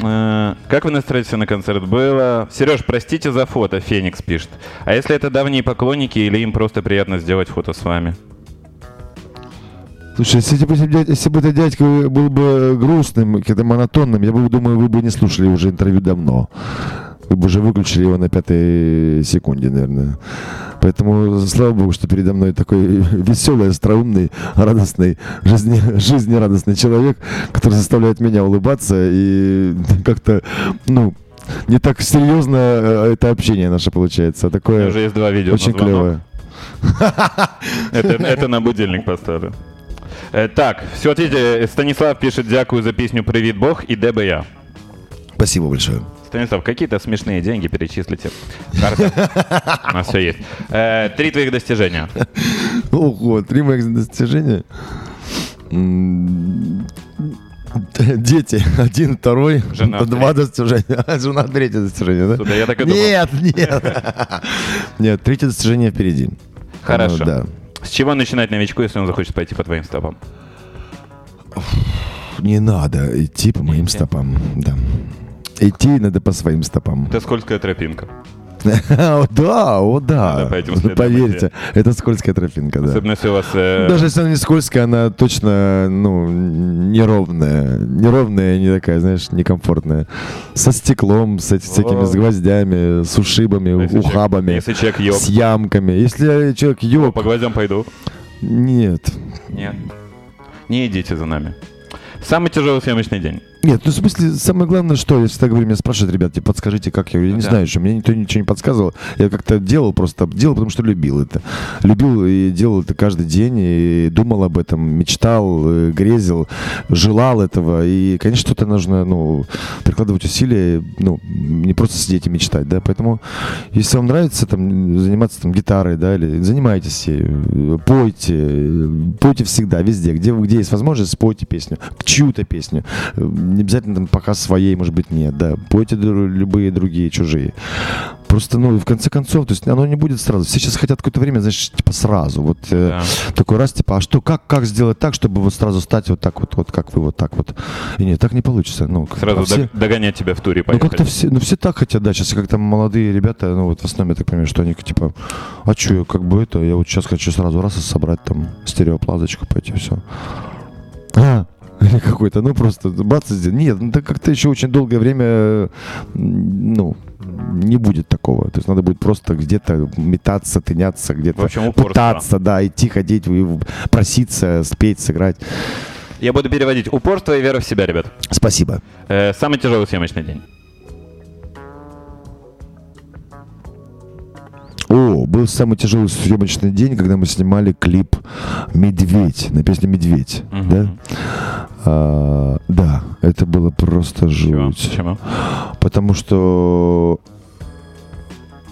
Э, Как вы настроитесь на концерт было? Сереж, простите за фото, Феникс пишет. А если это давние поклонники или им просто приятно сделать фото с вами? Слушай, если, бы, если бы этот дядька был бы грустным, каким-то монотонным, я бы думаю, вы бы не слушали уже интервью давно. Вы бы уже выключили его на пятой секунде, наверное. Поэтому, слава богу, что передо мной такой веселый, остроумный, радостный, жизни, жизнерадостный человек, который заставляет меня улыбаться и как-то, ну, не так серьезно э, это общение наше получается, а такое Уже есть два видео. очень клевое. Это, на будильник поставлю. Э, Так, все, Станислав пишет «Дякую за песню «Привет, Бог» и «Де я». Спасибо большое. Станислав, какие-то смешные деньги перечислите. Карта. У нас все есть. Э, Три твоих достижения. Ого, три моих достижения. Дети. Один, второй. Жена Два достижения. А, Жена третье достижение, да? Сюда, я так и думал. Нет, нет. Нет, третье достижение впереди. Хорошо. Оно, Да. С чего начинать новичку, если он захочет пойти по твоим стопам? Не надо идти по моим стопам, да. Идти надо по своим стопам. Это скользкая тропинка. О, да, о, да. Следам Поверьте, это скользкая тропинка, да. Особенно если у вас... э, Даже если она не скользкая, она точно, ну, неровная. Неровная, не такая, знаешь, некомфортная. Со стеклом, с всякими, с гвоздями, с ушибами, ухабами, Если человек с ямками. Если человек то ёб, по гвоздям пойду. нет. Нет. Не идите за нами. Самый тяжелый съемочный день. Нет, ну в смысле, самое главное, что я всегда говорю, меня спрашивают, ребят, типа, подскажите, как я, я не Да. знаю, что мне никто ничего не подсказывал, я как-то делал, просто делал, потому что любил это, любил и делал это каждый день, и думал об этом, мечтал, э, грезил, желал этого, и, конечно, что-то нужно, ну, прикладывать усилия, ну, не просто сидеть и мечтать, да, поэтому, если вам нравится там заниматься там гитарой, да, или занимайтесь ею, пойте, пойте всегда, везде, где, где есть возможность, спойте песню, чью-то песню, не обязательно там пока своей, может быть, нет, да, пойте любые другие, чужие. Просто, ну, в конце концов, то есть оно не будет сразу. Все сейчас хотят какое-то время, знаешь, типа сразу. Вот э, Да. такой раз, типа, а что, как, как сделать так, чтобы вот сразу стать вот так вот, вот как вы, вот так вот. И нет, так не получится. Ну, Сразу а все- дог- догонять тебя в туре ну, как-то поехали. все, ну, все так хотят, да, сейчас как там молодые ребята, ну, вот в основном, я так понимаю, что они типа, а что, я как бы это, я вот сейчас хочу сразу раз и собрать там стереоплазочку, пойти, все. А, или какой-то, ну, просто бац. Нет, ну, это как-то еще очень долгое время, ну, не будет такого. То есть надо будет просто где-то метаться, тыняться, где-то пытаться, да, идти, ходить, проситься, спеть, сыграть. Я буду переводить упорство и вера в себя, ребят. Спасибо. Э, самый тяжелый съемочный день. О, был самый тяжелый съемочный день, когда мы снимали клип «Медведь» на песню «Медведь». Мгм. Да? А, да, это было просто жуть. Почему? Потому что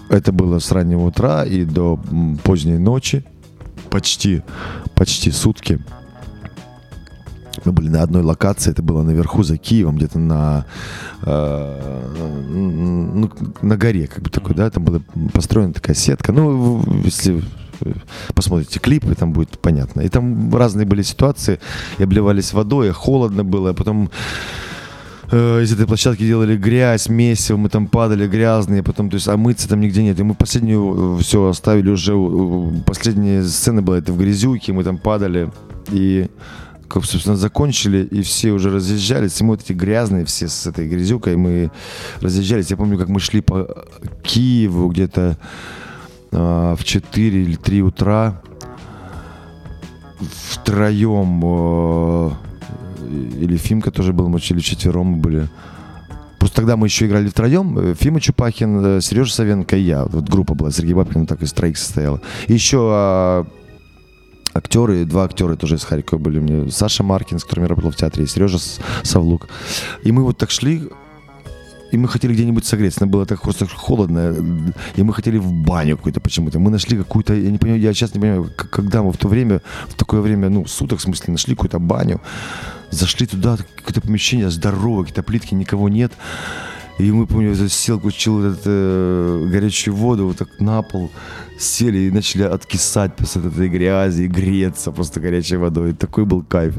это было с раннего утра и до поздней ночи. Почти, почти сутки. Мы были на одной локации, это было наверху за Киевом, где-то на, э, ну, на горе, как бы такой, да, там была построена такая сетка. Ну, если э, посмотрите клипы, там будет понятно. И там разные были ситуации, и обливались водой, и холодно было, а потом э, из этой площадки делали грязь, месиво, мы там падали грязные, потом, то есть, а мыться там нигде нет. И мы последнюю все оставили уже, э, последняя сцена была, это в грязюке, мы там падали, и как, собственно, закончили, и все уже разъезжались, и мы вот эти грязные все с этой грязюкой, мы разъезжались. Я помню, как мы шли по Киеву где-то а, в 4 или 3 утра втроем э, или Фимка тоже был, мы или четвером мы были. Просто тогда мы еще играли втроем. э, Фима Чупахин, э, Сережа Савенко и я. Вот группа была. Сергей Бабкин так из троих состояла. Еще а, актеры, два актера тоже из Харькова были мне. Саша Маркин, с которым я работал в театре, и Сережа Савлук. И мы вот так шли, и мы хотели где-нибудь согреться. Нам было так просто холодно. И мы хотели в баню какую-то почему-то. Мы нашли какую-то, я не понимаю, я сейчас не понимаю, когда мы в то время, в такое время, ну, суток, в смысле, нашли какую-то баню. Зашли туда, какое-то помещение здоровое, какие-то плитки, никого нет. И мы, помню, я сел, включил этот, э, горячую воду вот так на пол, сели и начали откисать после этой грязи и греться просто горячей водой. Такой был кайф.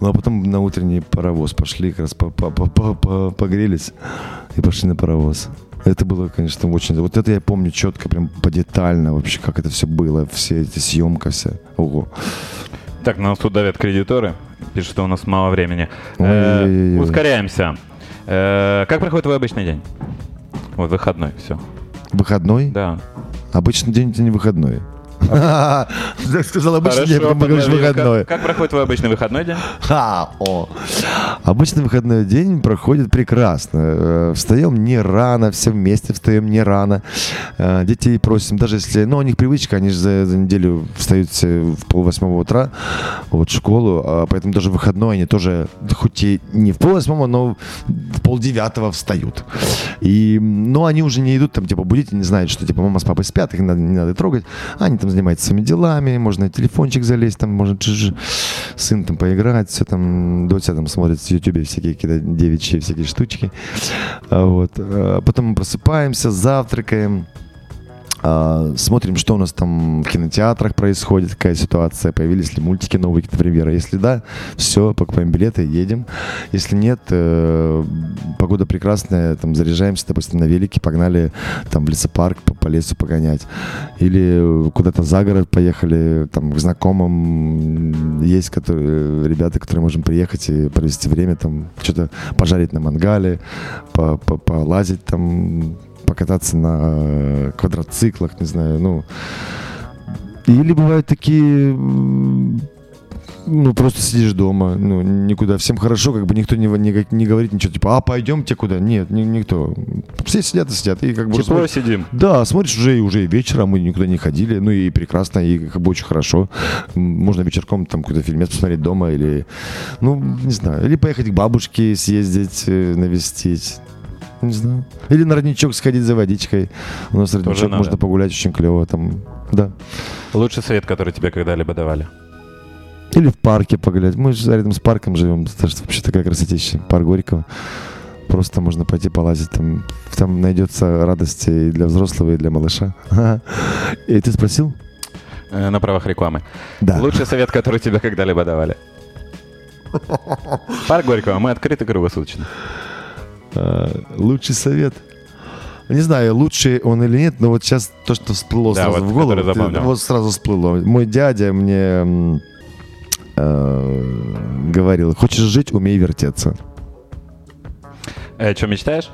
Ну а потом на утренний паровоз пошли, как раз по- по- по- по- по- погрелись и пошли на паровоз. Это было, конечно, очень... Вот это я помню четко, прям подетально вообще, как это все было, все эти съемка вся. Ого. Так, нас тут давят кредиторы. Пишут, что у нас мало времени. Э, ускоряемся. Э, как проходит твой обычный день? Вот выходной, все. Выходной? Да. Обычный день это не выходной. Так сказал обычный день, выходной. Как, проходит твой обычный выходной день? Ха, о. Обычный выходной день проходит прекрасно. Э, Встаем не рано, все вместе встаем не рано. Э, Детей просим, даже если, ну, у них привычка, они же за, за неделю встают все в полвосьмого утра, вот, в школу, а поэтому даже выходной они тоже, хоть и не в полвосьмого, но в полдевятого встают. И, ну, они уже не идут там, типа, будить, не знают, что, типа, мама с папой спят, их не надо, не надо трогать. Они там занимаются своими делами, можно на телефончик залезть, там, можно сын там поиграть, все там, дочь там смотрит в ютубе всякие какие-то девичьи всякие штучки. А Вот. А Потом мы просыпаемся, завтракаем. А, смотрим, что у нас там в кинотеатрах происходит, какая ситуация, появились ли мультики новые, премьеры. Если да, все, покупаем билеты, едем. Если нет, э, погода прекрасная, там заряжаемся, допустим, на велике, погнали там в лесопарк по, по лесу погонять. Или куда-то за город поехали, там к знакомым есть которые, ребята, которые можем приехать и провести время, там что-то пожарить на мангале, по, по, полазить там, покататься на э, квадроциклах, не знаю, ну. Или бывают такие, ну, просто сидишь дома, ну, никуда. Всем хорошо, как бы никто не, не, не говорит ничего, типа, а, пойдемте куда? Нет, ни- никто. Все сидят и сидят. И как бы Тепло смотришь- сидим. да, смотришь уже и уже и вечером, мы никуда не ходили, ну и прекрасно, и как бы очень хорошо. Можно вечерком там какой-то фильмец посмотреть дома или, ну, не знаю, или поехать к бабушке съездить, э, навестить. Не знаю. Или на родничок сходить за водичкой. У нас родничок, можно погулять очень клево там. Да. Лучший совет, который тебе когда-либо давали. Или в парке погулять. Мы же рядом с парком живем. Это же вообще такая красотища. Парк Горького. Просто можно пойти полазить. Там, там найдется радости и для взрослого, и для малыша. И ты спросил? Э, на правах рекламы. Да. Лучший совет, который тебе когда-либо давали. Парк Горького, мы открыты круглосуточно. А, Лучший совет. Не знаю, лучший он или нет, но вот сейчас то, что всплыло Да, сразу вот, в голову, ты- вот сразу всплыло. Мой дядя мне э, говорил, хочешь жить, умей вертеться. Э, что, мечтаешь?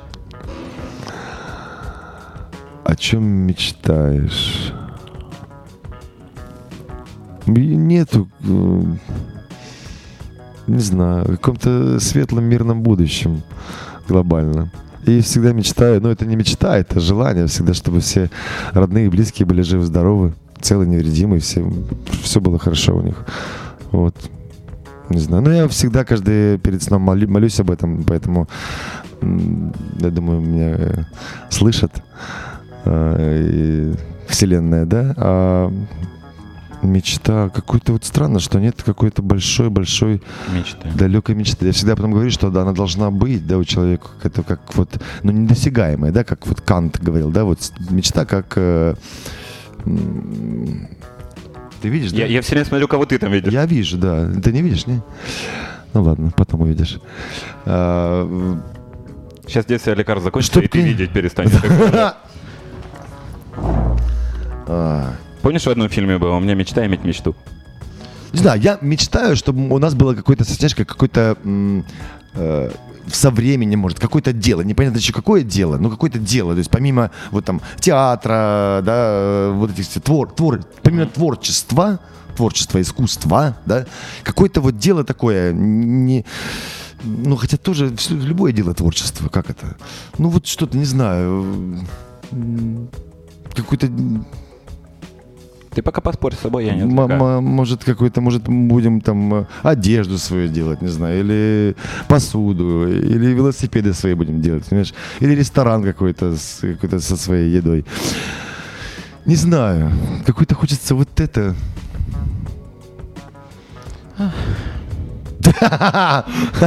О чем мечтаешь? Нету, э, не знаю, о каком-то светлом мирном будущем глобально. И всегда мечтаю, но это не мечта, это желание всегда, чтобы все родные и близкие были живы-здоровы, целы, невредимы, все, все было хорошо у них. Вот. Не знаю. Но я всегда каждый перед сном молю- молюсь об этом, поэтому я думаю, меня э, слышат э, и Вселенная, да? А мечта какой-то вот странно, что нет какой-то большой-большой Мечты. далекой мечты. Я всегда потом говорю, что да, она должна быть, да, у человека это как вот, ну, недосягаемая, да, как вот Кант говорил, да, вот мечта как... э, ты видишь, да? Я, я все время смотрю, кого ты там видишь. Я вижу, да. Ты не видишь, не? Ну ладно, потом увидишь. А, Сейчас действие лекарств закончится, Чтоб и ты ты- видеть перестанешь. А, Помнишь, в одном фильме было «У меня мечта иметь мечту»? Не знаю, я мечтаю, чтобы у нас было какое-то, знаешь, как какое-то м, э, со временем, может, какое-то дело, непонятно еще какое дело, но какое-то дело, то есть помимо вот там театра, да, э, вот этих твор, твор, помимо творчества, творчества, искусства, да, какое-то вот дело такое, не, ну, хотя тоже любое дело творчество, как это? Ну, вот что-то, не знаю, м, какой-то Ты пока поспорь с собой, я не М- отвлекаю. м- может, какой-то, может, будем там э, одежду свою делать, не знаю, или посуду, или велосипеды свои будем делать, понимаешь? Или ресторан какой-то, с, какой-то со своей едой. Не знаю, какой-то хочется вот это.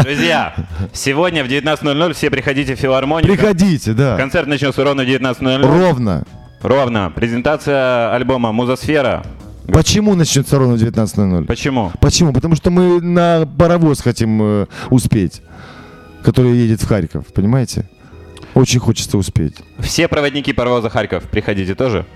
Друзья, сегодня в 19.00 все приходите в филармонию. Приходите, да. Концерт начнется ровно в 19.00. Ровно. Ровно. Презентация альбома «Музосфера». Почему начнется ровно в 19.00? Почему? Почему? Потому что мы на паровоз хотим э, успеть, который едет в Харьков, понимаете? Очень хочется успеть. Все проводники паровоза Харьков, приходите тоже.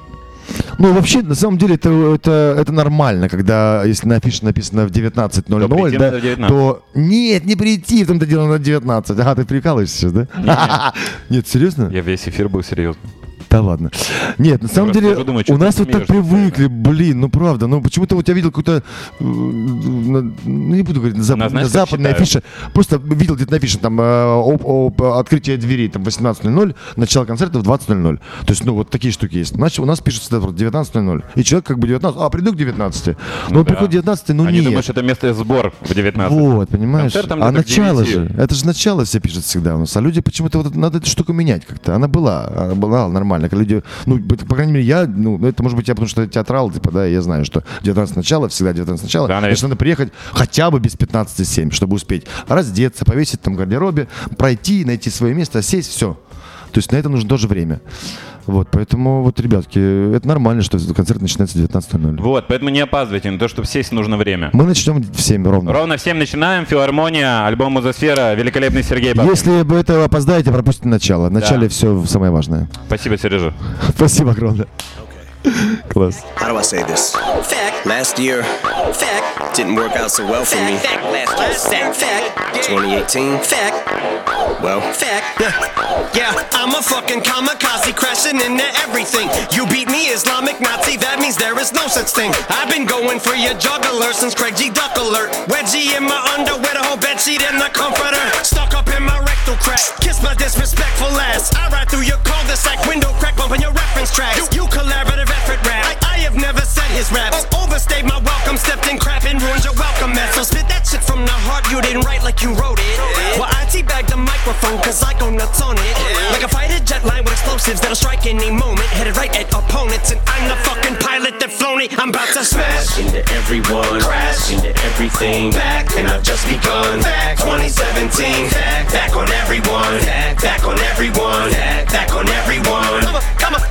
Ну, вообще, на самом деле, это, это, это нормально, когда, если на афише написано в 19.00, То прийти да, надо в 19. то нет, не прийти, в том-то дело на 19. Ага, ты прикалываешься сейчас, да? Нет, серьезно? Я весь эфир был серьезно. Да ладно. Нет, на самом деле, у нас вот так привыкли, блин, ну правда, ну почему-то вот я видел какую-то, э, ну не буду говорить, на, зап- Нас, на знаешь, как западной считают? афише, просто видел где-то написано там э, открытие дверей там 18.00, начало концерта в 20.00. То есть, ну вот такие штуки есть. Значит, у нас пишут всегда вот 19.00. И человек как бы 19, а приду к 19. Но он да. приходит 19, ну думают, что это место сбор в 19. Вот, понимаешь? А начало 9. же, это же начало все пишут всегда у нас. А люди почему-то вот надо эту штуку менять как-то. Она была, она была нормально. Когда люди, ну, по крайней мере, я, ну, это может быть я, потому что я театрал, типа, да, я знаю, что 19 начало, всегда 19 начало. Да, Значит, надо приехать хотя бы без 15.07, чтобы успеть раздеться, повесить там в гардеробе, пройти, найти свое место, сесть, все. То есть на это нужно тоже время. Вот, поэтому вот, ребятки, это нормально, что концерт начинается в 19.00. Вот, поэтому не опаздывайте, на то, чтобы сесть нужно время. Мы начнем в 7 ровно. Ровно в 7 начинаем, филармония, альбом «Музосфера», великолепный Сергей Бабкин. Если вы этого опоздаете, пропустите начало. В начале все самое важное. Спасибо, Сережа. Спасибо огромное. Close. How do I say this? Fact. Last year, fact. Didn't work out so well for me. Fact. Last year, fact. 2018, fact. Well, fact. Yeah. yeah, I'm a fucking kamikaze crashing into everything. You beat me, Islamic Nazi, that means there is no such thing. I've been going for your juggler since Craig G. Duck Alert. Wedgie in my underwear, the whole bedsheet and the comforter. Stuck up in my crack. Kiss my disrespectful ass. I ride through your cul-de-sac window crack, bumping your reference tracks. You, you collaborative effort rap. I, I have never said his raps. Oh, overstayed my welcome, stepped in crap and ruined your welcome mess. So spit that shit from the heart, you didn't write like you wrote it. Well, I teabag the microphone, cause I go nuts on it. Like a fighter jet line with explosives that'll strike any moment. Headed right at opponents, and I'm the fucking pilot that flown it. I'm about to smash. into everyone, Crash. into everything, Back. and I've just begun. Back. 2017, Back. back on everyone, Back. back on everyone, Back. back on everyone. Come on, come on,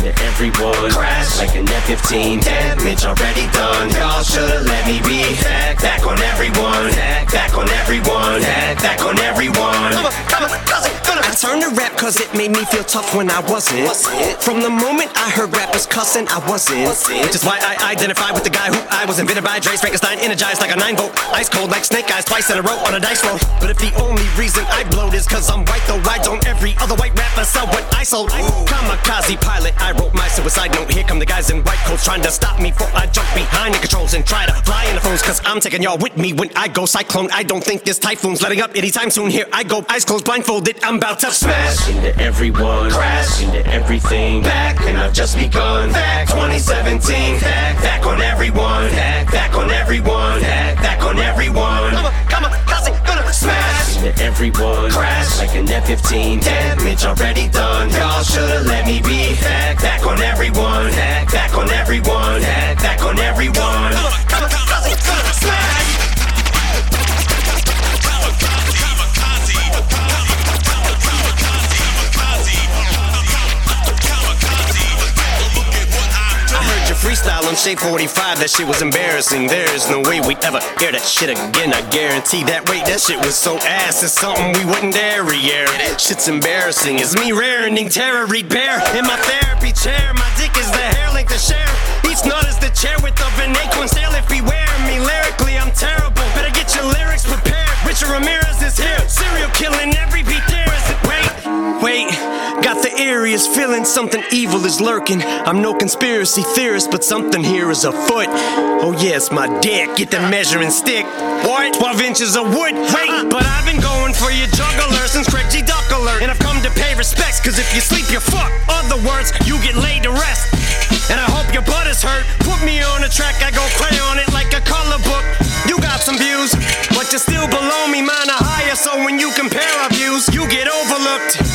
how's it gonna smash? into everyone, Crash. like an F-15, damage already done. Y'all should've let me be Back. back on everyone, Back. back on everyone, Back. back on everyone. Come on, come on, how's it gonna I turned to rap cause it made me feel tough when I wasn't. Was From the moment I heard rappers cussing, I wasn't. Which is why I identify with the guy who I was invented by Dre Frankenstein, energized like a 9 volt. Ice cold like snake eyes, twice in a row on a dice roll. But if the only reason I blowed is cause I'm white, though why don't every other white rapper sell what I sold? I'm a kamikaze pilot, I wrote my suicide note. Here come the guys in white coats trying to stop me before I jump behind the controls and try to fly in the phones. Cause I'm taking y'all with me when I go cyclone. I don't think this typhoon's letting up anytime soon. Here I go, eyes closed, blindfolded. I'm about to smash. into everyone, Crash. into everything, Back. and I've just begun. Back. 2017, Back. back on everyone, Back. back on everyone, Back. back on everyone. Come on, come on, gonna everyone, Crash. like an F-15, damage already done. Y'all should've let me be Back. back on everyone, Back. back on everyone, Back. back on everyone. Freestyle on Shape 45, that shit was embarrassing. There is no way we'd ever hear that shit again. I guarantee that. Wait, that shit was so ass. It's something we wouldn't dare re-air. Shit's embarrassing. It's me raring terror bear in my therapy chair. My dick is the hair length to share. Each nut is the chair with of an acorn. Sail if beware me. Lyrically, I'm terrible. Better get your lyrics prepared. Richard Ramirez is here. Serial killing every eeriest feeling something evil is lurking. I'm no conspiracy theorist, but something here is afoot. Oh, yes, my dick. Get the measuring stick. What? 12 inches of wood. Wait, uh-huh. but I've been going for your juggler since Craig G. Duck alert. And I've come to pay respects, cause if you sleep, you're fucked. Other words, you get laid to rest. And I hope your butt is hurt. Put me on a track, I go cray on it like a color book. You got some views, but you're still below me, mine are higher. So when you compare our views, you get overlooked.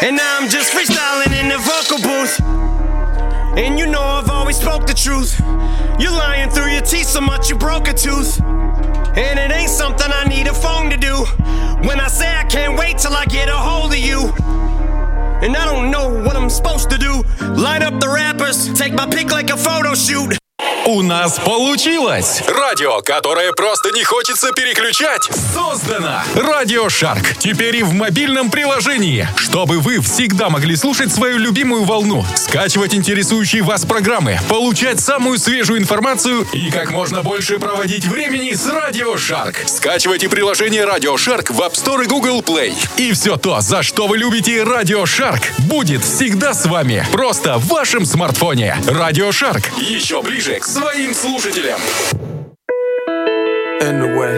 And now I'm just freestyling in the vocal booth. And you know I've always spoke the truth. You're lying through your teeth so much you broke a tooth. And it ain't something I need a phone to do. When I say I can't wait till I get a hold of you. And I don't know what I'm supposed to do. Light up the rappers, take my pic like a photo shoot. У нас получилось! Радио, которое просто не хочется переключать, создано! Радио Шарк. Теперь и в мобильном приложении. Чтобы вы всегда могли слушать свою любимую волну, скачивать интересующие вас программы, получать самую свежую информацию и как можно больше проводить времени с Радио Шарк. Скачивайте приложение Радио Шарк в App Store и Google Play. И все то, за что вы любите Радио Шарк, будет всегда с вами. Просто в вашем смартфоне. Радио Шарк. Еще ближе своим слушателям. in the way.